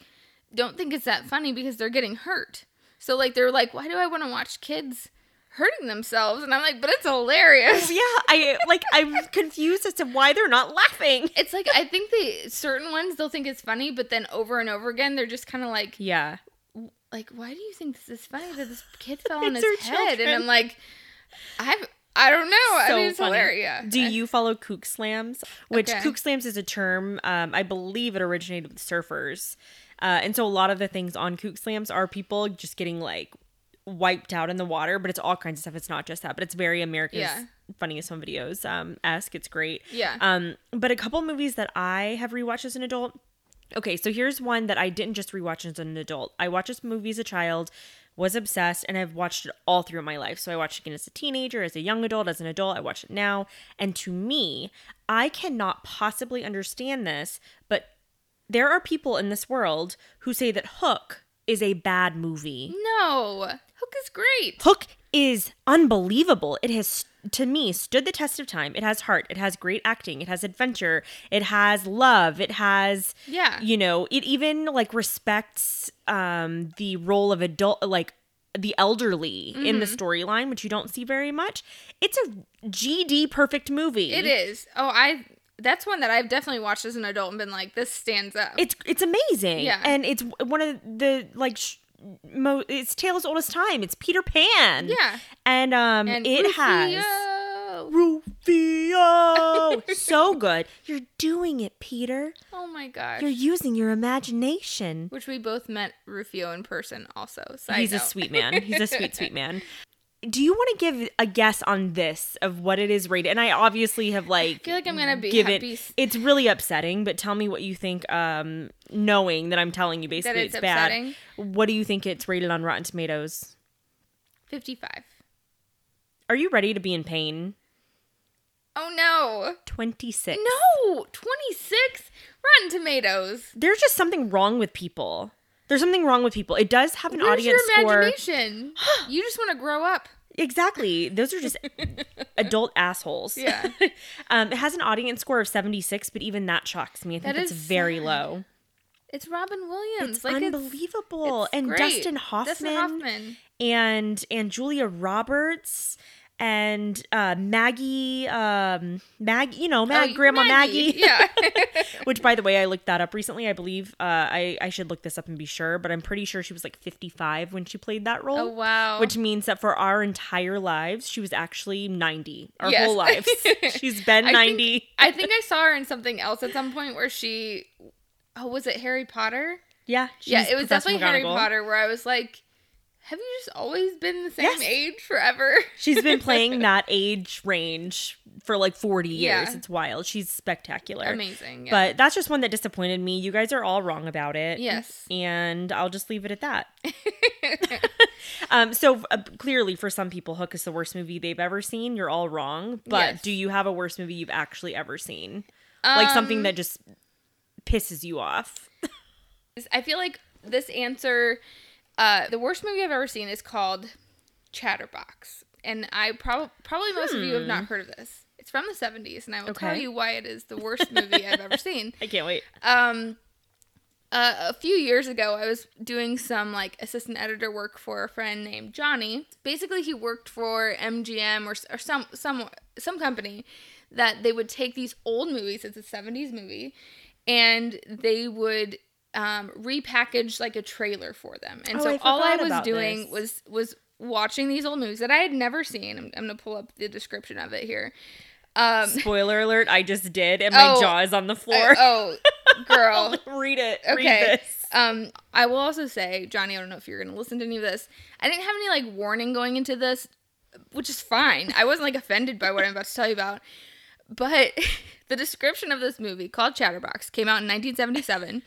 don't think it's that funny because they're getting hurt. So, like, they're like, why do I want to watch kids hurting themselves? And I'm like, but it's hilarious. yeah, I like. I'm confused as to why they're not laughing. It's like I think the certain ones they'll think it's funny, but then over and over again they're just kind of like, Yeah. like, why do you think this is funny that this kid fell on his head? And. I'm like, I've I don't know. I So mean, it's funny. hilarious. Do you follow kook slams? Which Okay. kook slams is a term. Um, I believe it originated with surfers, uh, and so a lot of the things on kook slams are people just getting like wiped out in the water. But it's all kinds of stuff. It's not just that. But it's very America's Yeah. funniest home videos. Um, esque. It's great. Yeah. Um, but a couple movies that I have rewatched as an adult. Okay, so here's one that I didn't just rewatch as an adult. I watched this movie as a child, was obsessed, and I've watched it all through my life. So I watched it again as a teenager, as a young adult, as an adult. I watch it now. And to me, I cannot possibly understand this, but there are people in this world who say that Hook is a bad movie. No, Hook is great. Hook is unbelievable. It has, to me, stood the test of time. It has heart. It has great acting. It has adventure. It has love. It has, Yeah. you know, it even like respects um the role of adult, like the elderly in Mm-hmm. the storyline, which you don't see very much. It's a GD perfect movie. It is. Oh, I. That's one that I've definitely watched as an adult and been like, this stands up. It's it's amazing. Yeah. and it's one of the like. Sh- Mo- it's tale oldest time. It's Peter Pan. Yeah. and um, and it has Rufio. Rufio. so good. You're doing it, Peter. Oh my gosh. You're using your imagination. Which we both met Rufio in person also. Side He's a sweet man. He's a sweet, sweet man. Do you want to give a guess on this of what it is rated? And I obviously have like I feel like I'm gonna be give happy it. It's really upsetting, but tell me what you think. Um, knowing that I'm telling you basically it's it's, bad. What do you think it's rated on Rotten Tomatoes? 55. Are you ready to be in pain? Oh no. Twenty six. No, 26 Rotten Tomatoes. there's just something wrong with people. There's something wrong with people. It does have an Where's audience your score. imagination? you just want to grow up. Exactly. Those are just adult assholes. Yeah. um, it has an audience score of 76, but even that shocks me. I think That it's very sad. low. It's Robin Williams. It's like unbelievable. It's, and great. Dustin Hoffman, Dustin Hoffman. and and Julia Roberts and uh, Maggie, um, Maggie, you know, Mag- Oh, Grandma Maggie. Yeah. Which, by the way, I looked that up recently. I believe uh, I I should look this up and be sure, but I'm pretty sure she was like 55 when she played that role. oh wow. Which means that for our entire lives, she was actually 90. Our Yes. whole lives. She's been I 90. Think, I think I saw her in something else at some point where she. Oh, was it Harry Potter? yeah. yeah, it was Professor definitely Harry Potter where I was like, have you just always been the same Yes. age forever? She's been playing that age range for like 40 years. Yeah. It's wild. She's spectacular. Amazing. Yeah. But that's just one that disappointed me. You guys are all wrong about it. Yes. And I'll just leave it at that. um, so uh, clearly, for some people, Hook is the worst movie they've ever seen. You're all wrong. But Yes. do you have a worst movie you've actually ever seen? like something Um, that just pisses you off? I feel like this answer, uh, the worst movie I've ever seen is called Chatterbox, and I probably probably most of you have not heard of this. It's from the '70s, and I will tell Hmm. You why it is the worst movie I've ever seen. I can't wait. Um, uh, a few years ago, I was doing some like assistant editor work for a friend named Johnny. Basically, he worked for MGM or, or some some some company that they would take these old movies. It's a '70s movie, and they would um, repackage like a trailer for them. And Oh, so I all I was doing this. was was watching these old movies that I had never seen. I'm, I'm gonna pull up the description of it here. Um, Spoiler alert, I just did, and my Oh, jaw is on the floor. oh, girl. read it. Okay. Read this. Um, I will also say, Johnny, I don't know if you're gonna listen to any of this. I didn't have any like warning going into this, which is fine. I wasn't like offended by what I'm about to tell you about. But the description of this movie called Chatterbox came out in 1977.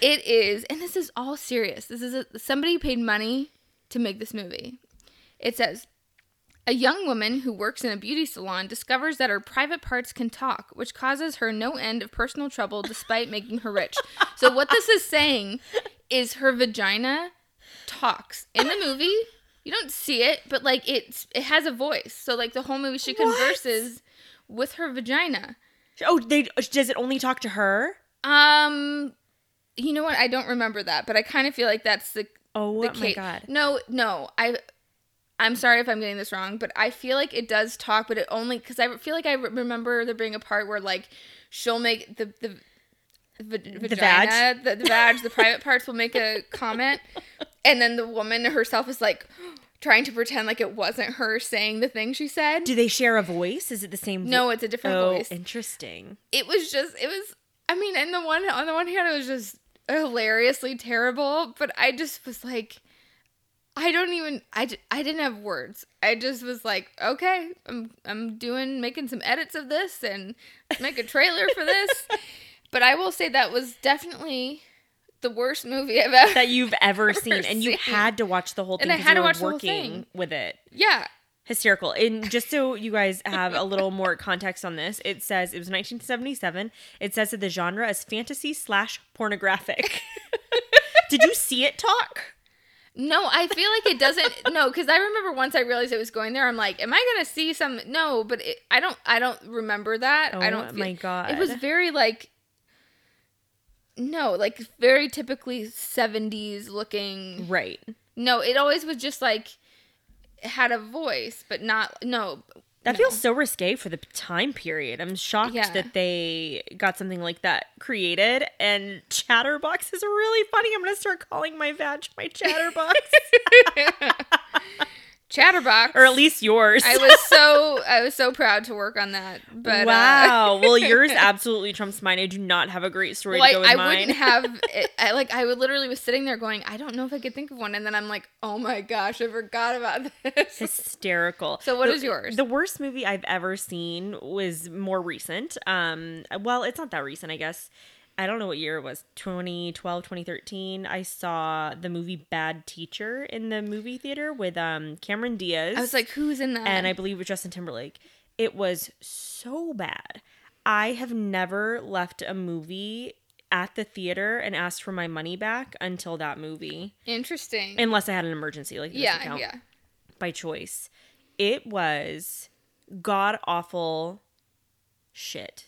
It is, and this is all serious. This is a, somebody paid money to make this movie. It says, a young woman who works in a beauty salon discovers that her private parts can talk, which causes her no end of personal trouble despite making her rich. So, what this is saying is her vagina talks. In the movie, you don't see it, but like it's it has a voice. So, like the whole movie, she What? converses with her vagina. Oh, they does it only talk to her? Um, you know what? I don't remember that, but I kind of feel like that's the Oh the my god. No, no. I I'm sorry if I'm getting this wrong, but I feel like it does talk, but it only because I feel like I remember there being a part where like she'll make the the. va- vagina, vag? the, the vag, the private parts will make a comment, and then the woman herself is like trying to pretend like it wasn't her saying the thing she said. Do they share a voice? Is it the same? vo- no, it's a different oh, voice. interesting. It was just, it was. I mean, and the one on the one hand, it was just hilariously terrible, but I just was like, I don't even I, I didn't have words. I just was like, okay, I'm I'm doing making some edits of this and make a trailer for this. but I will say that was definitely the worst movie I've ever. That you've ever seen, and you seen. had to watch the whole thing. And I had you to watch the whole working thing. with it. yeah. Hysterical. And just so you guys have a little more context on this, it says it was 1977. It says that the genre is fantasy slash pornographic. Did you see it talk? No, I feel like it doesn't. no, because I remember once I realized it was going there. I'm like, am I gonna see some? No, but it, I don't. I don't remember that. I Oh don't. my God. It was very like. No, like very typically 70s looking. Right. No, it always was just like had a voice, but not no. That no. feels so risque for the time period. I'm shocked Yeah. that they got something like that created. And Chatterbox is really funny. I'm gonna start calling my vag my Chatterbox. Chatterbox. or at least yours. I was so I was so proud to work on that. But uh, wow. well, yours absolutely trumps mine. I do not have a great story well, to go with I, I mine. wouldn't have. It, I like. I would literally was sitting there going, I don't know if I could think of one, and then I'm like, oh my gosh, I forgot about this. hysterical. So what the, is yours? The worst movie I've ever seen was more recent. Um well, it's not that recent, I guess. I don't know what year it was. 2012, 2013. I saw the movie Bad Teacher in the movie theater with um Cameron Diaz. I was like, who's in that? and I believe with Justin Timberlake. It was so bad. I have never left a movie at the theater and asked for my money back until that movie. Interesting. Unless I had an emergency, like yeah, yeah. by choice. It was god awful shit.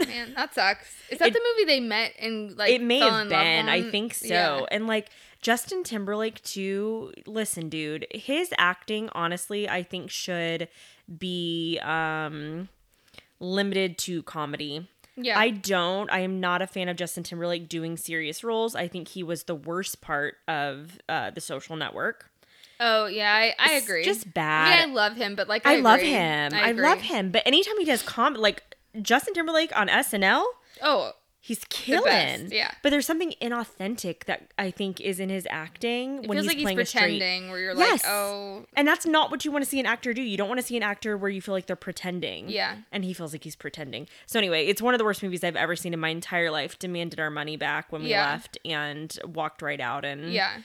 Man, that sucks. Is that It- the movie they met and like it may fell have been. I think so. Yeah. And like Justin Timberlake too. Listen, dude, his acting honestly, I think should be um limited to comedy. Yeah. I don't. I am not a fan of Justin Timberlake doing serious roles. I think he was the worst part of uh, the Social Network. oh yeah, I, I It's agree. just bad. mean, I love him, but like I, I, love him. I, agree. love him. But anytime he does com, like Justin Timberlake on SNL, Oh, he's killing. yeah. But there's something inauthentic that I think is in his acting it when feels he's like he's playing a straight. pretending. Where you're Yes. like, oh, And that's not what you want to see an actor do. You don't want to see an actor where you feel like they're pretending. Yeah. And he feels like he's pretending. So anyway, it's one of the worst movies I've ever seen in my entire life. Demanded our money back when we Yeah. left and walked right out and yeah.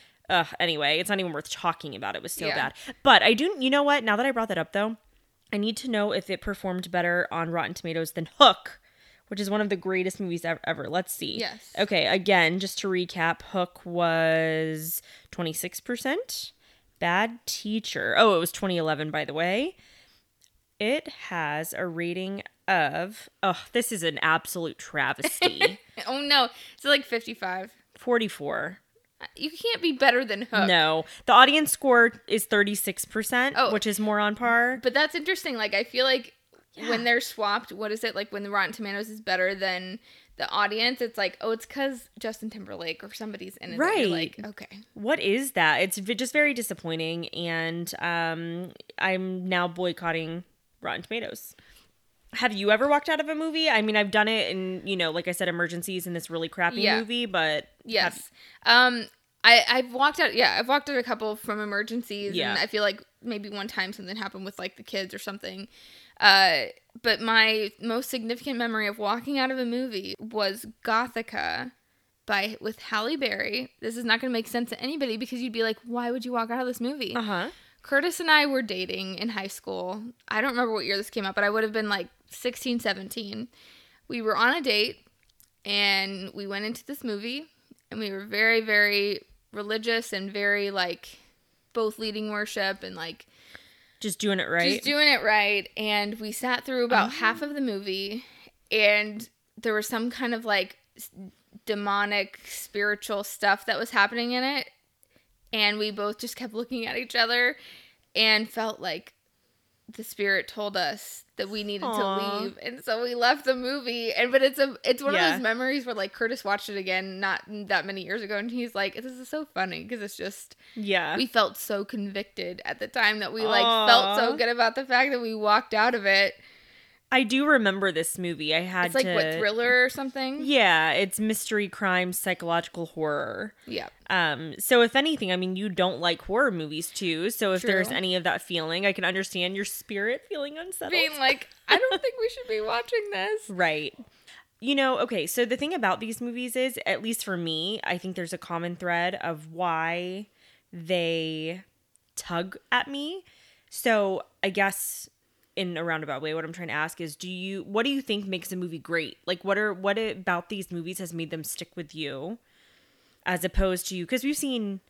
Anyway, it's not even worth talking about. It was so Yeah. bad. But I do you know what? Now that I brought that up though, I need to know if it performed better on Rotten Tomatoes than Hook, which is one of the greatest movies ever. ever. Let's see. Yes. Okay, again, just to recap, Hook was 26%. Bad Teacher. Oh, it was 2011 by the way. It has a rating of oh, this is an absolute travesty. Oh no, it's like 55. 44. You can't be better than Hook. No, the audience score is 36%, Oh. which is more on par. But that's interesting. Like I feel like when they're swapped, what is it like when the Rotten Tomatoes is better than the audience? It's like, oh, it's because Justin Timberlake or somebody's in it. Right. like, okay. What is that? It's just very disappointing, and um, I'm now boycotting Rotten Tomatoes. Have you ever walked out of a movie? I mean, I've done it in, you know, like I said, emergencies in this really crappy Yeah. movie, but Yes. Um. I I've walked out. Yeah, I've walked out a couple from emergencies. Yeah. And I feel like maybe one time something happened with like the kids or something. Uh. But my most significant memory of walking out of a movie was Gothika. By with Halle Berry. This is not going to make sense to anybody because you'd be like, "Why would you walk out of this movie?" uh huh. Curtis and I were dating in high school. I don't remember what year this came out, but I would have been like 16, 17. We were on a date and we went into this movie and we were very, very religious and very like both leading worship and like Just doing it right. just doing it right. And we sat through about oh. half of the movie, and there was some kind of like demonic spiritual stuff that was happening in it. And we both just kept looking at each other and felt like the spirit told us that we needed Aw. to leave and so we left the movie and but it's a it's one Yeah. of those memories where like Curtis watched it again not that many years ago and he's like this is so funny because it's just yeah. we felt so convicted at the time that we like felt so good about the fact that we walked out of it. I do remember this movie. I had It's like to. what thriller or something. Yeah, it's mystery, crime, psychological horror. Yeah. Um, so if anything, I mean, you don't like horror movies too. So if there's any of that feeling, I can understand your spirit feeling unsettled. Being like, I don't think we should be watching this. right. You know, okay, so the thing about these movies is, at least for me, I think there's a common thread of why they tug at me. So I guess in a roundabout way, what I'm trying to ask is, do you what do you think makes a movie great? Like what are what about these movies has made them stick with you? As opposed to you, because we've seen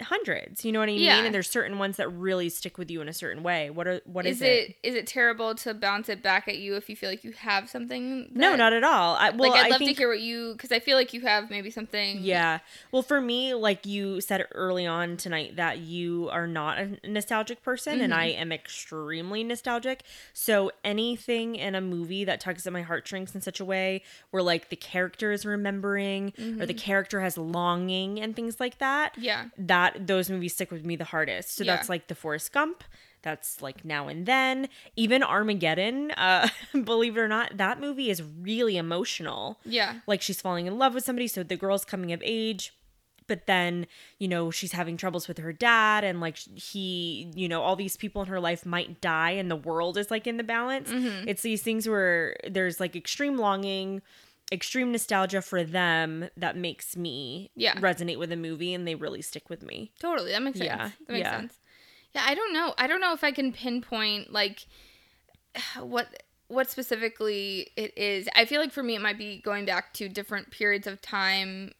hundreds, you know what I mean? Yeah. And there's certain ones that really stick with you in a certain way. What are what Is is, it is it terrible to bounce it back at you if you feel like you have something? No, not at all. I, well, like I'd I love think, to hear what you because I feel like you have maybe something. Yeah. Well, for me, like you said early on tonight, that you are not a nostalgic person, and Mm-hmm. I am extremely nostalgic. So anything in a movie that tugs at my heartstrings in such a way where, like, the character is remembering or the character has longing and things like that, Mm-hmm. Yeah. that that those movies stick with me the hardest. So Yeah. that's like the Forrest Gump. That's like now and then. Even Armageddon, uh, believe it or not, that movie is really emotional. Yeah. Like she's falling in love with somebody, so the girl's coming of age, but then, you know, she's having troubles with her dad, and like he, you know, all these people in her life might die, and the world is like in the balance. Mm-hmm. It's these things where there's like extreme longing. Extreme nostalgia for them that makes me Yeah. resonate with a movie and they really stick with me. Totally. That makes sense. Yeah, That makes yeah. sense. Yeah, I don't know. I don't know if I can pinpoint like what what specifically it is. I feel like for me it might be going back to different periods of time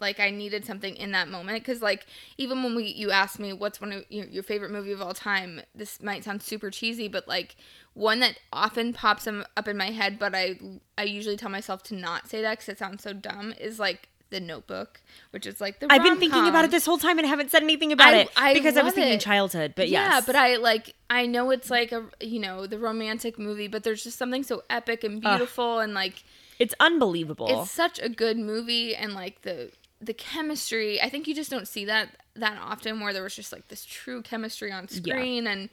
like I needed something in that moment cuz like even when we you asked me what's one of your, your favorite movie of all time, this might sound super cheesy, but like one that often pops up in my head but I I usually tell myself to not say that cuz it sounds so dumb is like The Notebook, which is like the I've been thinking about it this whole time and haven't said anything about I- it I because I was thinking it. childhood. But yeah, yes, but I like I know it's like a you know the romantic movie, but there's just something so epic and beautiful and like it's unbelievable. it's such a good movie and like the the chemistry. I think you just don't see that that often where there was just like this true chemistry on screen and.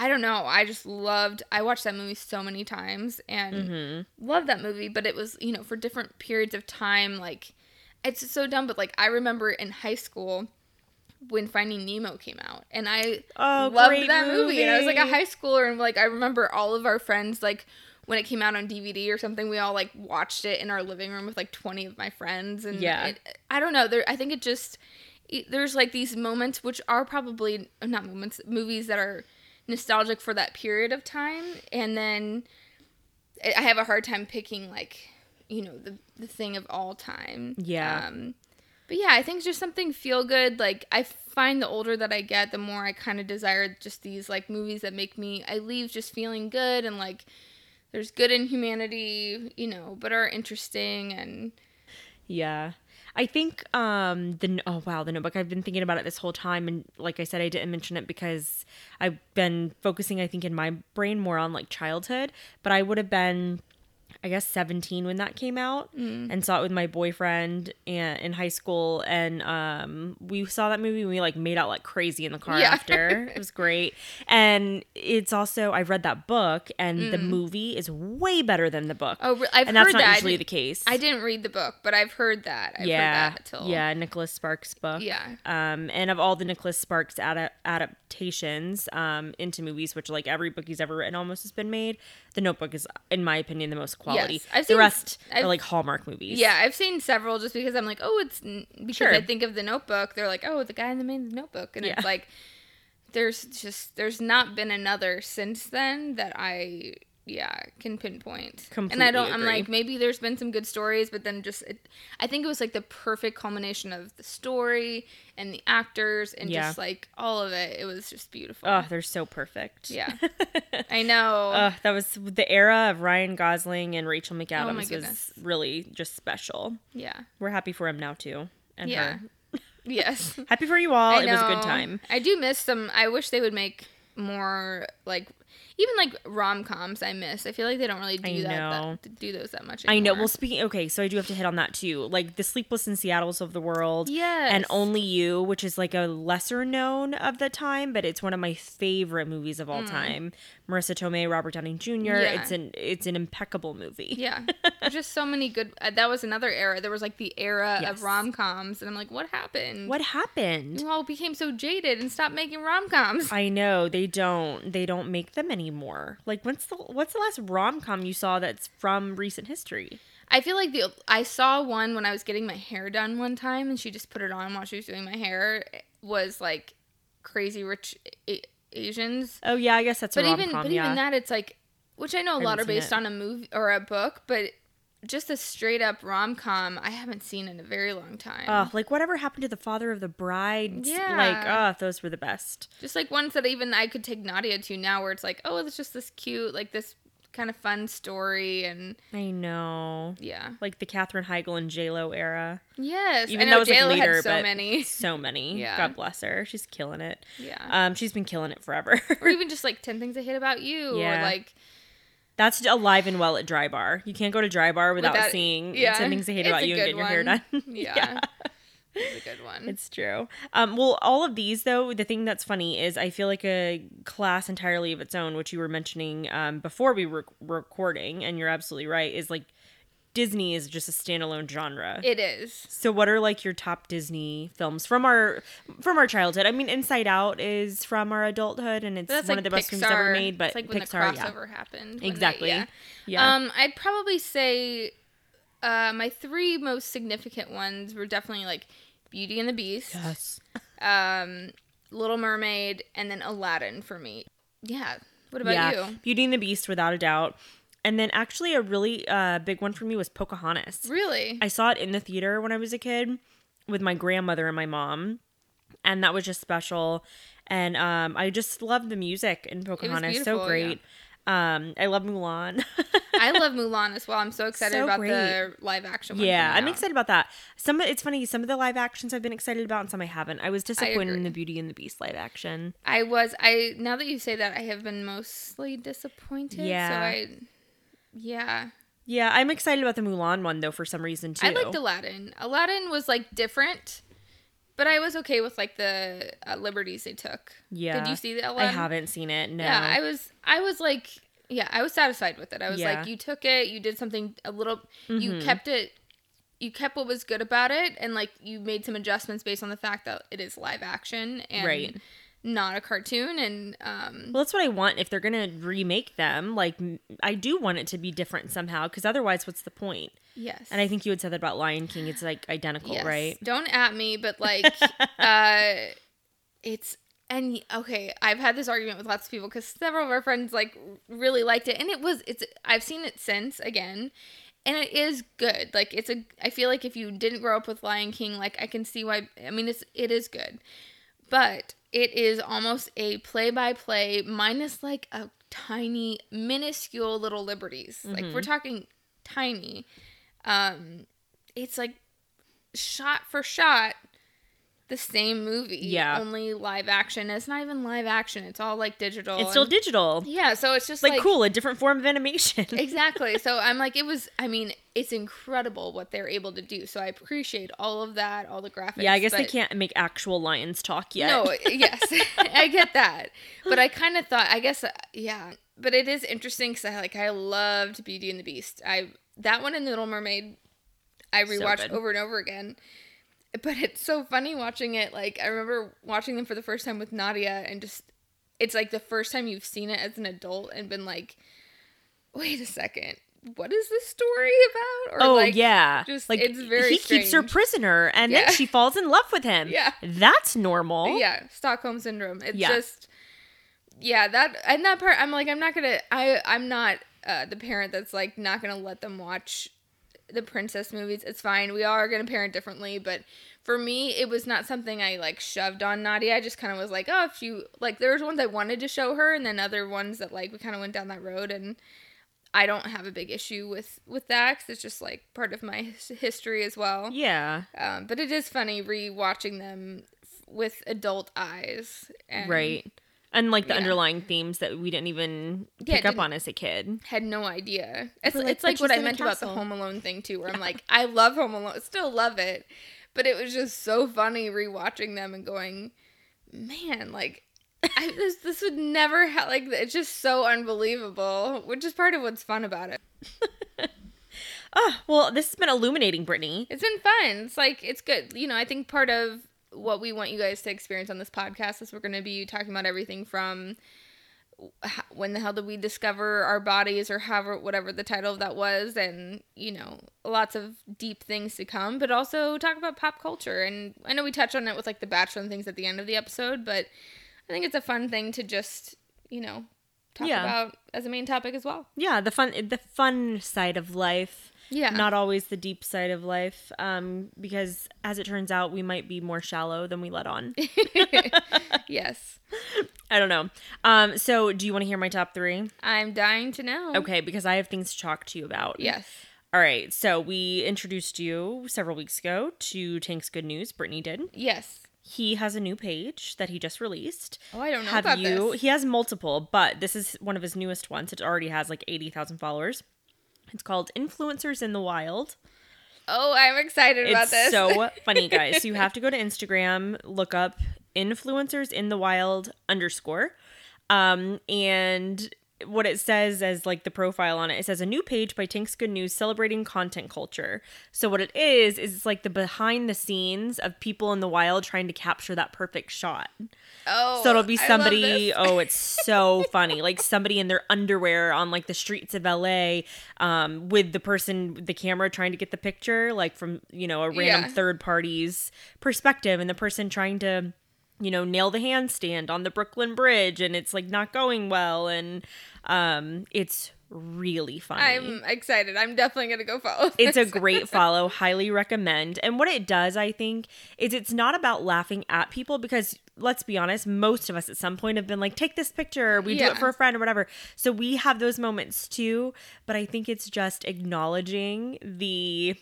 I don't know. I just loved. I watched that movie so many times and Mm-hmm. loved that movie. But it was, you know, for different periods of time. Like, it's so dumb. But like, I remember in high school when Finding Nemo came out, and I Oh, loved that movie. And I was like a high schooler, and like I remember all of our friends like when it came out on DVD or something, we all like watched it in our living room with like twenty of my friends. And Yeah. it, I don't know. There, I think it just it, there's like these moments which are probably not moments, movies that are nostalgic for that period of time, and then I have a hard time picking like you know the the thing of all time. Yeah. Um, but yeah, I think it's just something feel good. Like I find the older that I get, the more I kind of desire just these like movies that make me I leave just feeling good and like there's good in humanity, you know, but are interesting and Yeah. I think um the oh wow the notebook I've been thinking about it this whole time and like I said I didn't mention it because I've been focusing I think in my brain more on like childhood but I would have been I guess 17 when that came out Mm. and saw it with my boyfriend and in high school and um we saw that movie and we like made out like crazy in the car Yeah. after it was great and it's also I read that book and the movie is way better than the book Mm. Oh, I've and that's not that. Usually the case I didn't read the book, but I've heard that. I've yeah, heard that till yeah, Nicholas Sparks book. Yeah. Um, and of all the Nicholas Sparks ada- adaptations um into movies, which like every book he's ever written almost has been made, The Notebook is, in my opinion, the most quality. Yes. I've the seen- rest I've- are like Hallmark movies. Yeah, I've seen several just because I'm like, oh, it's because Sure. I think of the Notebook. They're like, oh, the guy in the main Notebook, and Yeah. it's like, there's just there's not been another since then that I yeah can pinpoint. and I don't. I'm like maybe there's been some good stories, but then just it, I think it was like the perfect culmination of the story and the actors and Yeah. just like all of it. It was just beautiful. Oh, they're so perfect. yeah, I know. Uh, that was the era of Ryan Gosling and Rachel McAdams was Oh goodness. really just special. yeah. We're happy for him now too, and Yeah. her. Yes. Happy for you all. It was a good time. I do miss them. I wish they would make more like even like rom coms. I miss. I feel like they don't really do that, that do those that much. I know. anymore. Well, speaking, okay, so I do have to hit on that too. Like the Sleepless in Seattle's of the world, Yes. and Only You, which is like a lesser known of the time, but it's one of my favorite movies of all mm. time. Marisa Tomei, Robert Downey Jr. Yeah. It's an it's an impeccable movie. yeah, just so many good. Uh, that was another era. There was like the era Yes. of rom coms, and I'm like, what happened? What happened? You all became so jaded and stopped making rom coms. I know they don't they don't make them anymore. Like what's the what's the last rom com you saw that's from recent history? I feel like the I saw one when I was getting my hair done one time, and she just put it on while she was doing my hair. It was like Crazy Rich A- Asians. Oh yeah, I guess that's a but rom even but Yeah, even that it's like which I know a I lot are based it. on a movie or a book, but just a straight up rom com I haven't seen in a very long time. Oh, like whatever happened to the father of the bride? Yeah. like oh, those were the best. just like ones that even I could take Nadia to now, where it's like, oh, it's just this cute, like this kind of fun story, and I know. yeah, like the Katherine Heigl and J Lo era. yes, Even though it was like JLo later, had so but many, so many. Yeah. God bless her. She's killing it. yeah, Um, she's been killing it forever. or even just like ten things I hate about you, Yeah. or like That's alive and well at Dry Bar. You can't go to Dry Bar without, Without- seeing yeah, Ten Things I Hate it's About You and getting your hair one. done. Yeah. Is a good one. It's true. Um, well, all of these, though, the thing that's funny is I feel like a class entirely of its own, which you were mentioning um, before we were recording, and you're absolutely right, is like Disney is just a standalone genre. it is. so, what are like your top Disney films from our from our childhood? I mean, Inside Out is from our adulthood, and it's one like of the best Pixar. films ever made. But it's like when Pixar, the yeah, crossover happened. when they- exactly, yeah. yeah, Um, I'd probably say uh, my three most significant ones were definitely like Beauty and the Beast, yes. um, Little Mermaid, and then Aladdin for me. Yeah. What about yeah, you? Beauty and the Beast, without a doubt. And then actually, a really uh, big one for me was Pocahontas. Really? I saw it in the theater when I was a kid with my grandmother and my mom, and that was just special. And um, I just love the music in Pocahontas. so great. Um, I love Mulan. I love Mulan as well. I'm so excited So about great. the live action one. yeah, I'm out. excited about that. Some it's funny. Some of the live actions I've been excited about, and some I haven't. I was disappointed in the Beauty and the Beast live action. I was I now that you say that I have been mostly disappointed. Yeah. So I yeah. Yeah, I'm excited about the Mulan one though for some reason too. I liked Aladdin. Aladdin was like different, but I was okay with like the uh, liberties they took. Yeah. Did you see the I haven't seen it. No. Yeah, I was I was like yeah, I was satisfied with it. I was Yeah. Mm-hmm. like you took it, you did something a little you kept it you kept what was good about it and like you made some adjustments based on the fact that it is live action and Right. Not a cartoon and um Well, that's what I want. If they're gonna remake them, like i do want it to be different somehow, because otherwise, what's the point? yes. And I think you had said that about Lion King. It's like identical, Yes. right? Don't at me, but like, uh, it's and okay. I've had this argument with lots of people because several of our friends like really liked it, and it was it's. I've seen it since again, and it is good. Like it's a. I feel like if you didn't grow up with Lion King, like I can see why. I mean, it's it is good, but it is almost a play by play minus like a tiny minuscule little liberties. Like Mm-hmm. we're talking tiny. Um, it's like shot for shot the same movie. Yeah. Only live action. It's not even live action. It's all like digital. It's still and- digital. Yeah, so it's just Like, like, cool, a different form of animation. Exactly. So I'm like, it was. I mean, it's incredible what they're able to do. So I appreciate all of that, all the graphics. yeah, I guess they can't make actual lions talk yet. No, yes, I get that, but I kind of thought, I guess, uh, yeah. But it is interesting because I like, I loved Beauty and the Beast. I that one and the Little Mermaid, I rewatched good. over and over again. But it's so funny watching it. Like I remember watching them for the first time with Nadia, and just it's like the first time you've seen it as an adult and been like, wait a second. What is this story about? Or Oh like, yeah, just- like it's very he keeps her prisoner, and Yeah. then she falls in love with him. Yeah. that's normal. yeah stockholm syndrome it's Yeah. just yeah that and that part i'm like i'm not gonna i i'm not uh the parent that's like not gonna let them watch the princess movies it's fine we are gonna parent differently but for me it was not something i like shoved on nadia i just kind of was like oh if you like there was ones i wanted to show her and then other ones that like we kind of went down that road and i don't have a big issue with with that because it's just like part of my history as well yeah, um, but it is funny rewatching them f- with adult eyes. And right. And like the Yeah. underlying themes that we didn't even Yeah, pick up on as a kid. Had no idea. It's, like, it's like what I meant about the. Home Alone thing too, where I'm like, I love Home Alone, still love it, but it was just so funny rewatching them and going, man, like. I, this this would never ha- like it's just so unbelievable, which is part of what's fun about it. Oh, well, this has been illuminating, Brittany. It's been fun. It's like it's good. You know, I think part of what we want you guys to experience on this podcast is we're going to be talking about everything from when the hell did we discover our bodies or however whatever the title of that was and you know lots of deep things to come but also talk about pop culture and i know we touched on it with like the bachelor and things at the end of the episode but i think it's a fun thing to just you know talk Yeah. about as a main topic as well Yeah, the fun, the fun side of life. Yeah Not always the deep side of life, um, because as it turns out, we might be more shallow than we let on. yes I don't know. Um, so do you want to hear my top three? i'm dying to know Okay, because I have things to talk to you about. yes All right. So we introduced you several weeks ago to Tank's Good News. Brittany did. yes He has a new page that he just released. Oh, I don't know Have about you? this. He has multiple, but this is one of his newest ones. It already has like eighty thousand followers. It's called Influencers in the Wild. Oh, I'm excited about It's this. so funny, guys. So you have to go to Instagram, look up influencers in the wild underscore. Um, and what it says as like the profile on it, it says a new page by Tank's Good News celebrating content culture. So what it is is it's like the behind the scenes of people in the wild trying to capture that perfect shot. oh, So it'll be somebody. Oh, it's so funny! Like somebody in their underwear on like the streets of LA, um, with the person, the camera trying to get the picture, like from you know a random Yeah. third party's perspective, and the person trying to, you know, nail the handstand on the Brooklyn Bridge, and it's like not going well, and um, it's really funny. I'm excited. I'm definitely gonna go follow. It's a great follow, highly recommend. And what it does, I think, is it's not about laughing at people because let's be honest, most of us at some point have been like, take this picture, we do it for a friend or whatever. So we have those moments too, but I think it's just acknowledging the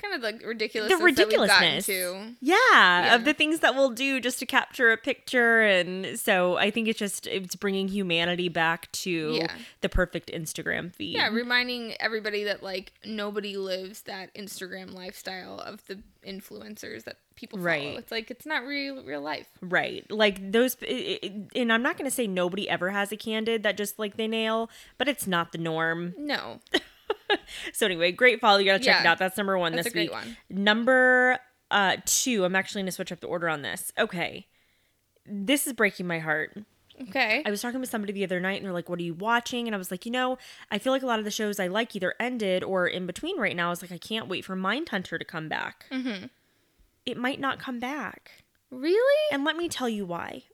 kind of the ridiculous. the ridiculousness. To. Yeah, Yeah. of the things that we'll do just to capture a picture and so I think it's just it's bringing humanity back to Yeah. the perfect Instagram feed. Yeah, reminding everybody that like nobody lives that Instagram lifestyle of the influencers that people follow. Right. It's like it's not real real life. Right. Like those, and I'm not going to say nobody ever has a candid that just like they nail, but it's not the norm. No. So anyway, great follow. You got to check it out. That's number one That's this a great week. one. Number uh two, I'm actually going to switch up the order on this. Okay. This is breaking my heart. Okay. I was talking with somebody the other night and they're like, What are you watching? And I was like, You know, I feel like a lot of the shows I like either ended or in between right now. I was like, I can't wait for Mindhunter to come back. Mm-hmm. It might not come back. really? And let me tell you why.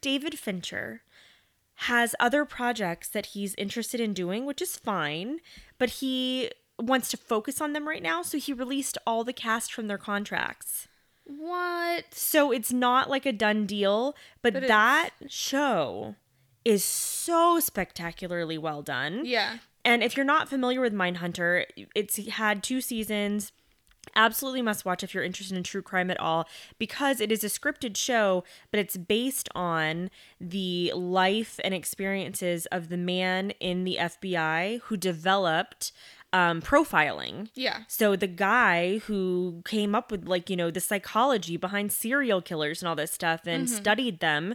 David Fincher has other projects that he's interested in doing, which is fine, but he wants to focus on them right now. So he released all the cast from their contracts. What? So it's not like a done deal, but, But that show is so spectacularly well done. Yeah. And if you're not familiar with Mindhunter, it's had two seasons. Absolutely must watch if you're interested in true crime at all because it is a scripted show, but it's based on the life and experiences of the man in the FBI who developed um, profiling. Yeah. So the guy who came up with like, you know, the psychology behind serial killers and all this stuff and studied them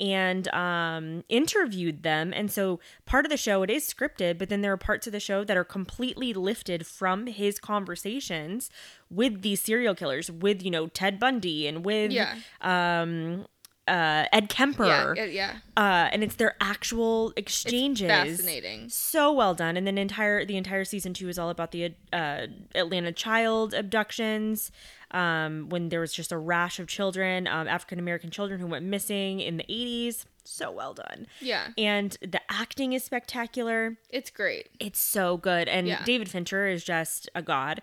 and um interviewed them. And so part of the show it is scripted, but then there are parts of the show that are completely lifted from his conversations with these serial killers, with, you know, Ted Bundy and with Yeah. um uh Ed Kemper. Yeah. Yeah. Uh and it's their actual exchanges Fascinating. so well done and then entire the entire season two is all about the uh, atlanta child abductions um, when there was just a rash of children um, african american children who went missing in the 80s so well done Yeah. and the acting is spectacular It's great. it's so good and Yeah. david fincher is just a god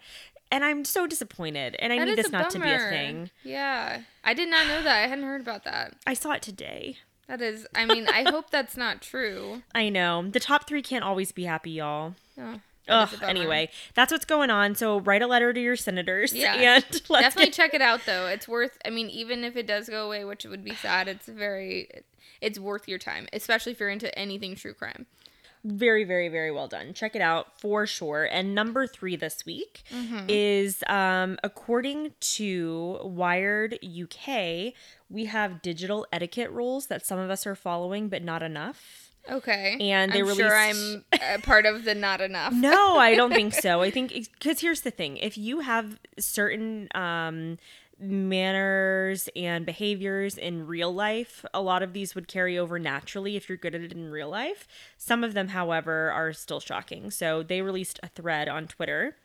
and i'm so disappointed and i That need this not to be a thing Yeah. I did not know that. I hadn't heard about that. i saw it today That is. I mean, I hope that's not true. i know the top three can't always be happy y'all Oh, Ugh, bummer. anyway, that's what's going on. So write a letter to your senators. Yeah. And let's Definitely get check it out though. It's worth. I mean, even if it does go away, which would be sad, it's very. It's worth your time, especially if you're into anything true crime. Very, very, very well done. Check it out for sure. And number three this week Mm-hmm. is um, according to Wired UK, we have digital etiquette rules that some of us are following, but not enough. Okay. And they I'm sure I'm released- a part of the not enough. No, I don't think so. I think because here's the thing: if you have certain um, manners and behaviors in real life, a lot of these would carry over naturally if you're good at it in real life. Some of them, however, are still shocking. So they released a thread on Twitter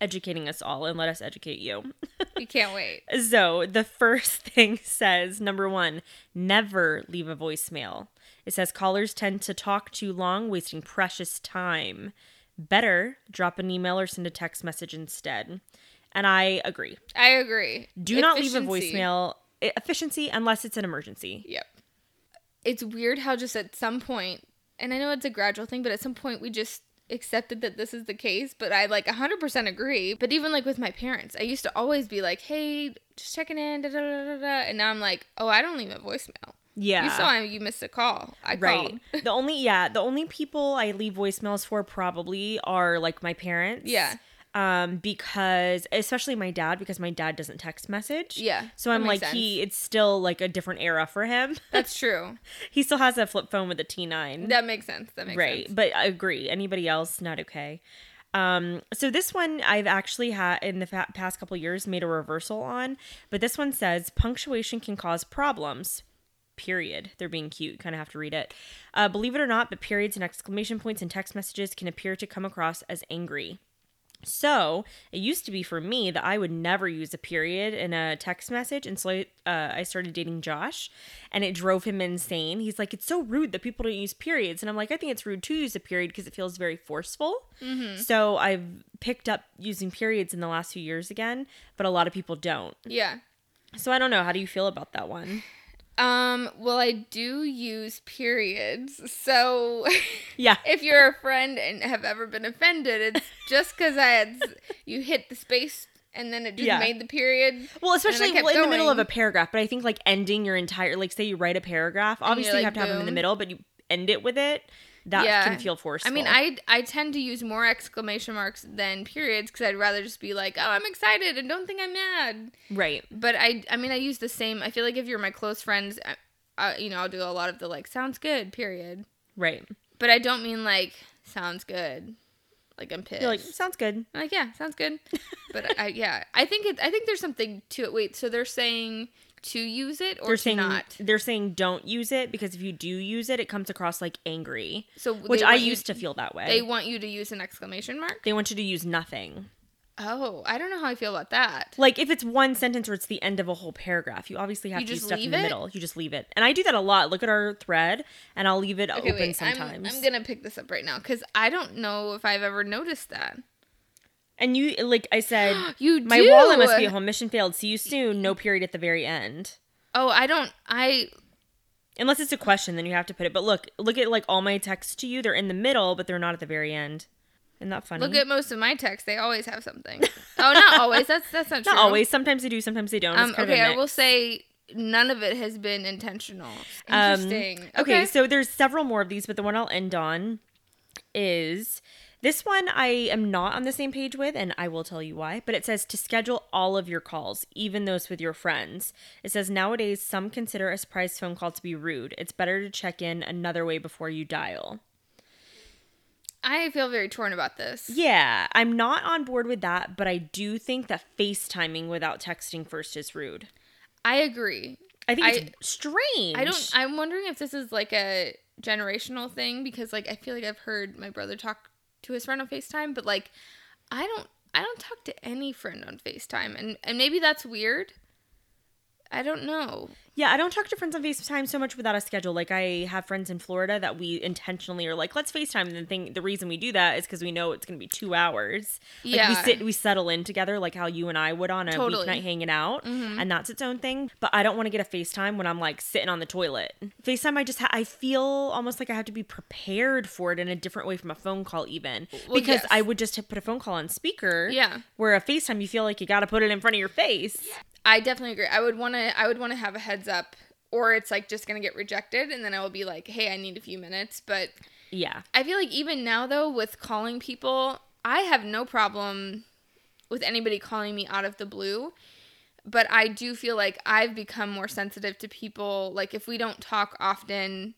educating us all and let us educate you. You can't wait. So the first thing says number one, never leave a voicemail. It says callers tend to talk too long, wasting precious time. Better drop an email or send a text message instead. And I agree. I agree. Do not leave a voicemail. Efficiency, unless it's an emergency. Yep. It's weird how just at some point, and I know it's a gradual thing, but at some point we just accepted that this is the case. But I like 100% agree. But even like with my parents, I used to always be like, hey, just checking in, da da da da. da. And now I'm like, oh, I don't leave a voicemail. Yeah. You saw him, you missed a call. I Right. called. the only yeah, the only people I leave voicemails for probably are like my parents. Yeah. Um, because especially my dad, because my dad doesn't text message. Yeah, So I'm like makes he, it's still like a different era for him. That's true. he still has a flip phone with a T9. That makes sense. That makes right sense. Right. But i agree anybody else not okay um so this one i've actually had in the fa- past couple years made a reversal on but this one says punctuation can cause problems period they're being cute kind of have to read it uh, believe it or not but periods and exclamation points in text messages can appear to come across as angry so it used to be for me that I would never use a period in a text message, and so I, uh, I started dating Josh, and it drove him insane. He's like, "It's so rude that people don't use periods," and I'm like, "I think it's rude to use a period because it feels very forceful." So I've picked up using periods in the last few years again, but a lot of people don't. Yeah. So I don't know. How do you feel about that one? Um, well, I do use periods. So Yeah, if you're a friend and have ever been offended, it's just because I had you hit the space and then it just Yeah. made the period. Well, especially well, in the middle of a paragraph, but I think like ending your entire like say you write a paragraph, obviously you have to have them in the middle, but you end it with it. That Yeah. can feel forceful. I mean, I I tend to use more exclamation marks than periods because I'd rather just be like, oh, I'm excited and don't think I'm mad. right. But I I mean, I use the same. I feel like if you're my close friends, I, I, you know, I'll do a lot of the like sounds good period. Right. But I don't mean like sounds good. Like I'm pissed. You're like, sounds good. I'm like yeah, sounds good. but I yeah, I think it. I think there's something to it. Wait, so they're saying to use it or They're to saying not? they're saying don't use it because if you do use it, it comes across like angry, So which I used to feel that way. They want you to use an exclamation mark. they want you to use nothing. Oh, I don't know how I feel about that. Like if it's one sentence or it's the end of a whole paragraph, you obviously have You to use stuff in the it? middle. You just leave it, and I do that a lot. Look at our thread, and I'll leave it Okay, open wait. I'm, sometimes. I'm gonna pick this up right now because I don't know if I've ever noticed that. And you, like I said, You my do. wallet must be at home. Mission failed. See you soon. No period at the very end. Oh, I don't. I Unless it's a question, then you have to put it. But look, look at like all my texts to you. They're in the middle, but they're not at the very end. Isn't that funny? look at most of my texts. They always have something. oh, not always. That's that's not true. not always. Sometimes they do. Sometimes they don't. Um. It's kind of Okay. I will say none of it has been intentional. Um, Interesting. okay, so there's several more of these, but the one I'll end on is this one I am not on the same page with, and I will tell you why. But it says to schedule all of your calls, even those with your friends. It says nowadays some consider a surprise phone call to be rude. It's better to check in another way before you dial. I feel very torn about this. Yeah, I'm not on board with that, but I do think that FaceTiming without texting first is rude. I agree. I think I- it's strange. I don't. I'm wondering if this is like a generational thing because like I feel like I've heard my brother talk to his friend on Facetime, but like I don't. I don't talk to any friend on Facetime, and and maybe that's weird. I don't know. Yeah, I don't talk to friends on FaceTime so much without a schedule. Like I have friends in Florida that we intentionally are like, let's FaceTime. And the thing, the reason we do that is because we know it's going to be two hours. Like we sit, we settle in together, like how you and I would on a Totally. Mm-hmm. weeknight hanging out, and that's its own thing. But I don't want to get a FaceTime when I'm like sitting on the toilet. FaceTime, I just ha- I feel almost like I have to be prepared for it in a different way from a phone call, even Well, because yes. I would just put a phone call on speaker. Yeah. Where a FaceTime, you feel like you got to put it in front of your face. I definitely agree. I would want to. I would want to have a heads up, or it's like just gonna get rejected, and then I will be like, "Hey, I need a few minutes." But Yeah. I feel like even now though, with calling people, I have no problem with anybody calling me out of the blue. But I do feel like I've become more sensitive to people. Like if we don't talk often,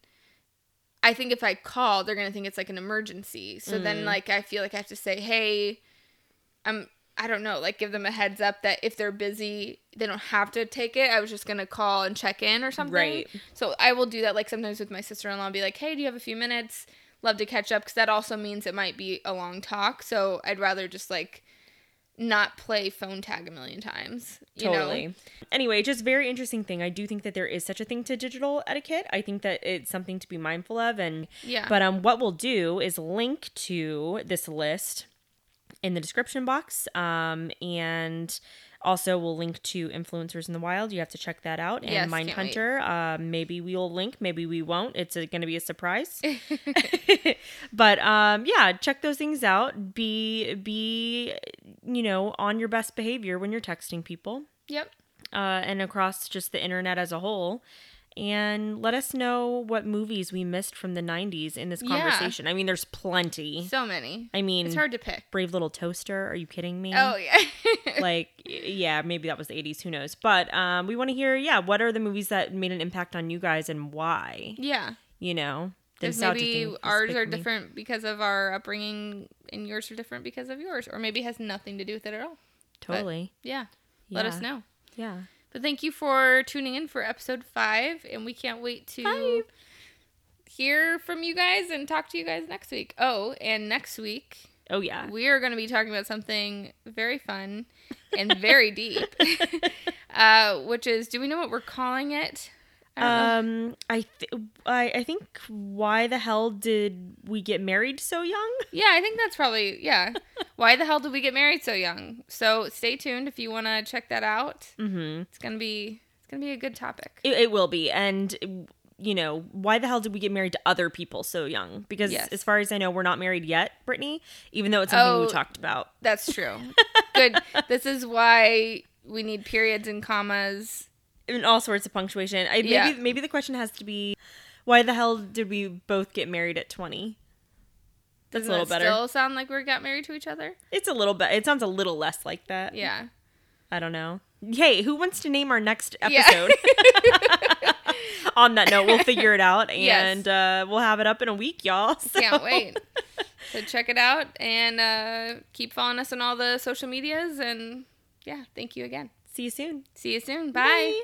I think if I call, they're gonna think it's like an emergency. So then mm. like I feel like I have to say, Hey, I'm I don't know, like give them a heads up that if they're busy, they don't have to take it. I was just gonna call and check in or something. Right. So I will do that like sometimes with my sister in law, be like, Hey, do you have a few minutes? Love to catch up because that also means it might be a long talk. So I'd rather just like not play phone tag a million times. You totally. Know? Anyway, just very interesting thing. I do think that there is such a thing to digital etiquette. I think that it's something to be mindful of and Yeah. but um what we'll do is link to this list in the description box um and also we'll link to influencers in the wild. You have to check that out. And Yes, can't mindhunter uh, maybe we'll link maybe we won't. It's going to be a surprise. But um yeah check those things out. Be be you know on your best behavior when you're texting people. Yep. uh, and across just the internet as a whole. And let us know what movies we missed from the 90s in this Yeah. conversation. I mean, there's plenty. So many. I mean, It's hard to pick. Brave Little Toaster. Are you kidding me? Oh yeah. like yeah maybe that was the 80s who knows but um we want to hear yeah what are the movies that made an impact on you guys and why yeah. you know Because maybe ours are me. different because of our upbringing, and yours are different because of yours, or maybe it has nothing to do with it at all. totally Yeah. Let us know. yeah But thank you for tuning in for episode five, and we can't wait to Five. hear from you guys and talk to you guys next week. Oh, and next week oh yeah we are going to be talking about something very fun and very deep, uh, which is do we know what we're calling it? I um i th- I, I think why the hell did we get married so young Yeah, I think that's probably yeah. Why the hell did we get married so young? So stay tuned if you want to check that out. mm-hmm It's gonna be it's gonna be a good topic. it, it will be and you know why the hell did we get married to other people so young because Yes. as far as i know we're not married yet brittany even though it's something Oh. we talked about That's true. good. This is why we need periods and commas. And all sorts of punctuation. I, maybe Yeah. maybe the question has to be, why the hell did we both get married at twenty? That's Doesn't a little better. Still sound like we got married to each other. It's a little bit. It sounds a little less like that. Yeah. I don't know. Hey, who wants to name our next Yeah. episode? On that note, we'll figure it out Yes. and uh, we'll have it up in a week, y'all. So- Can't wait. So check it out and uh, keep following us on all the social medias. And yeah, thank you again. See you soon. See you soon. Bye.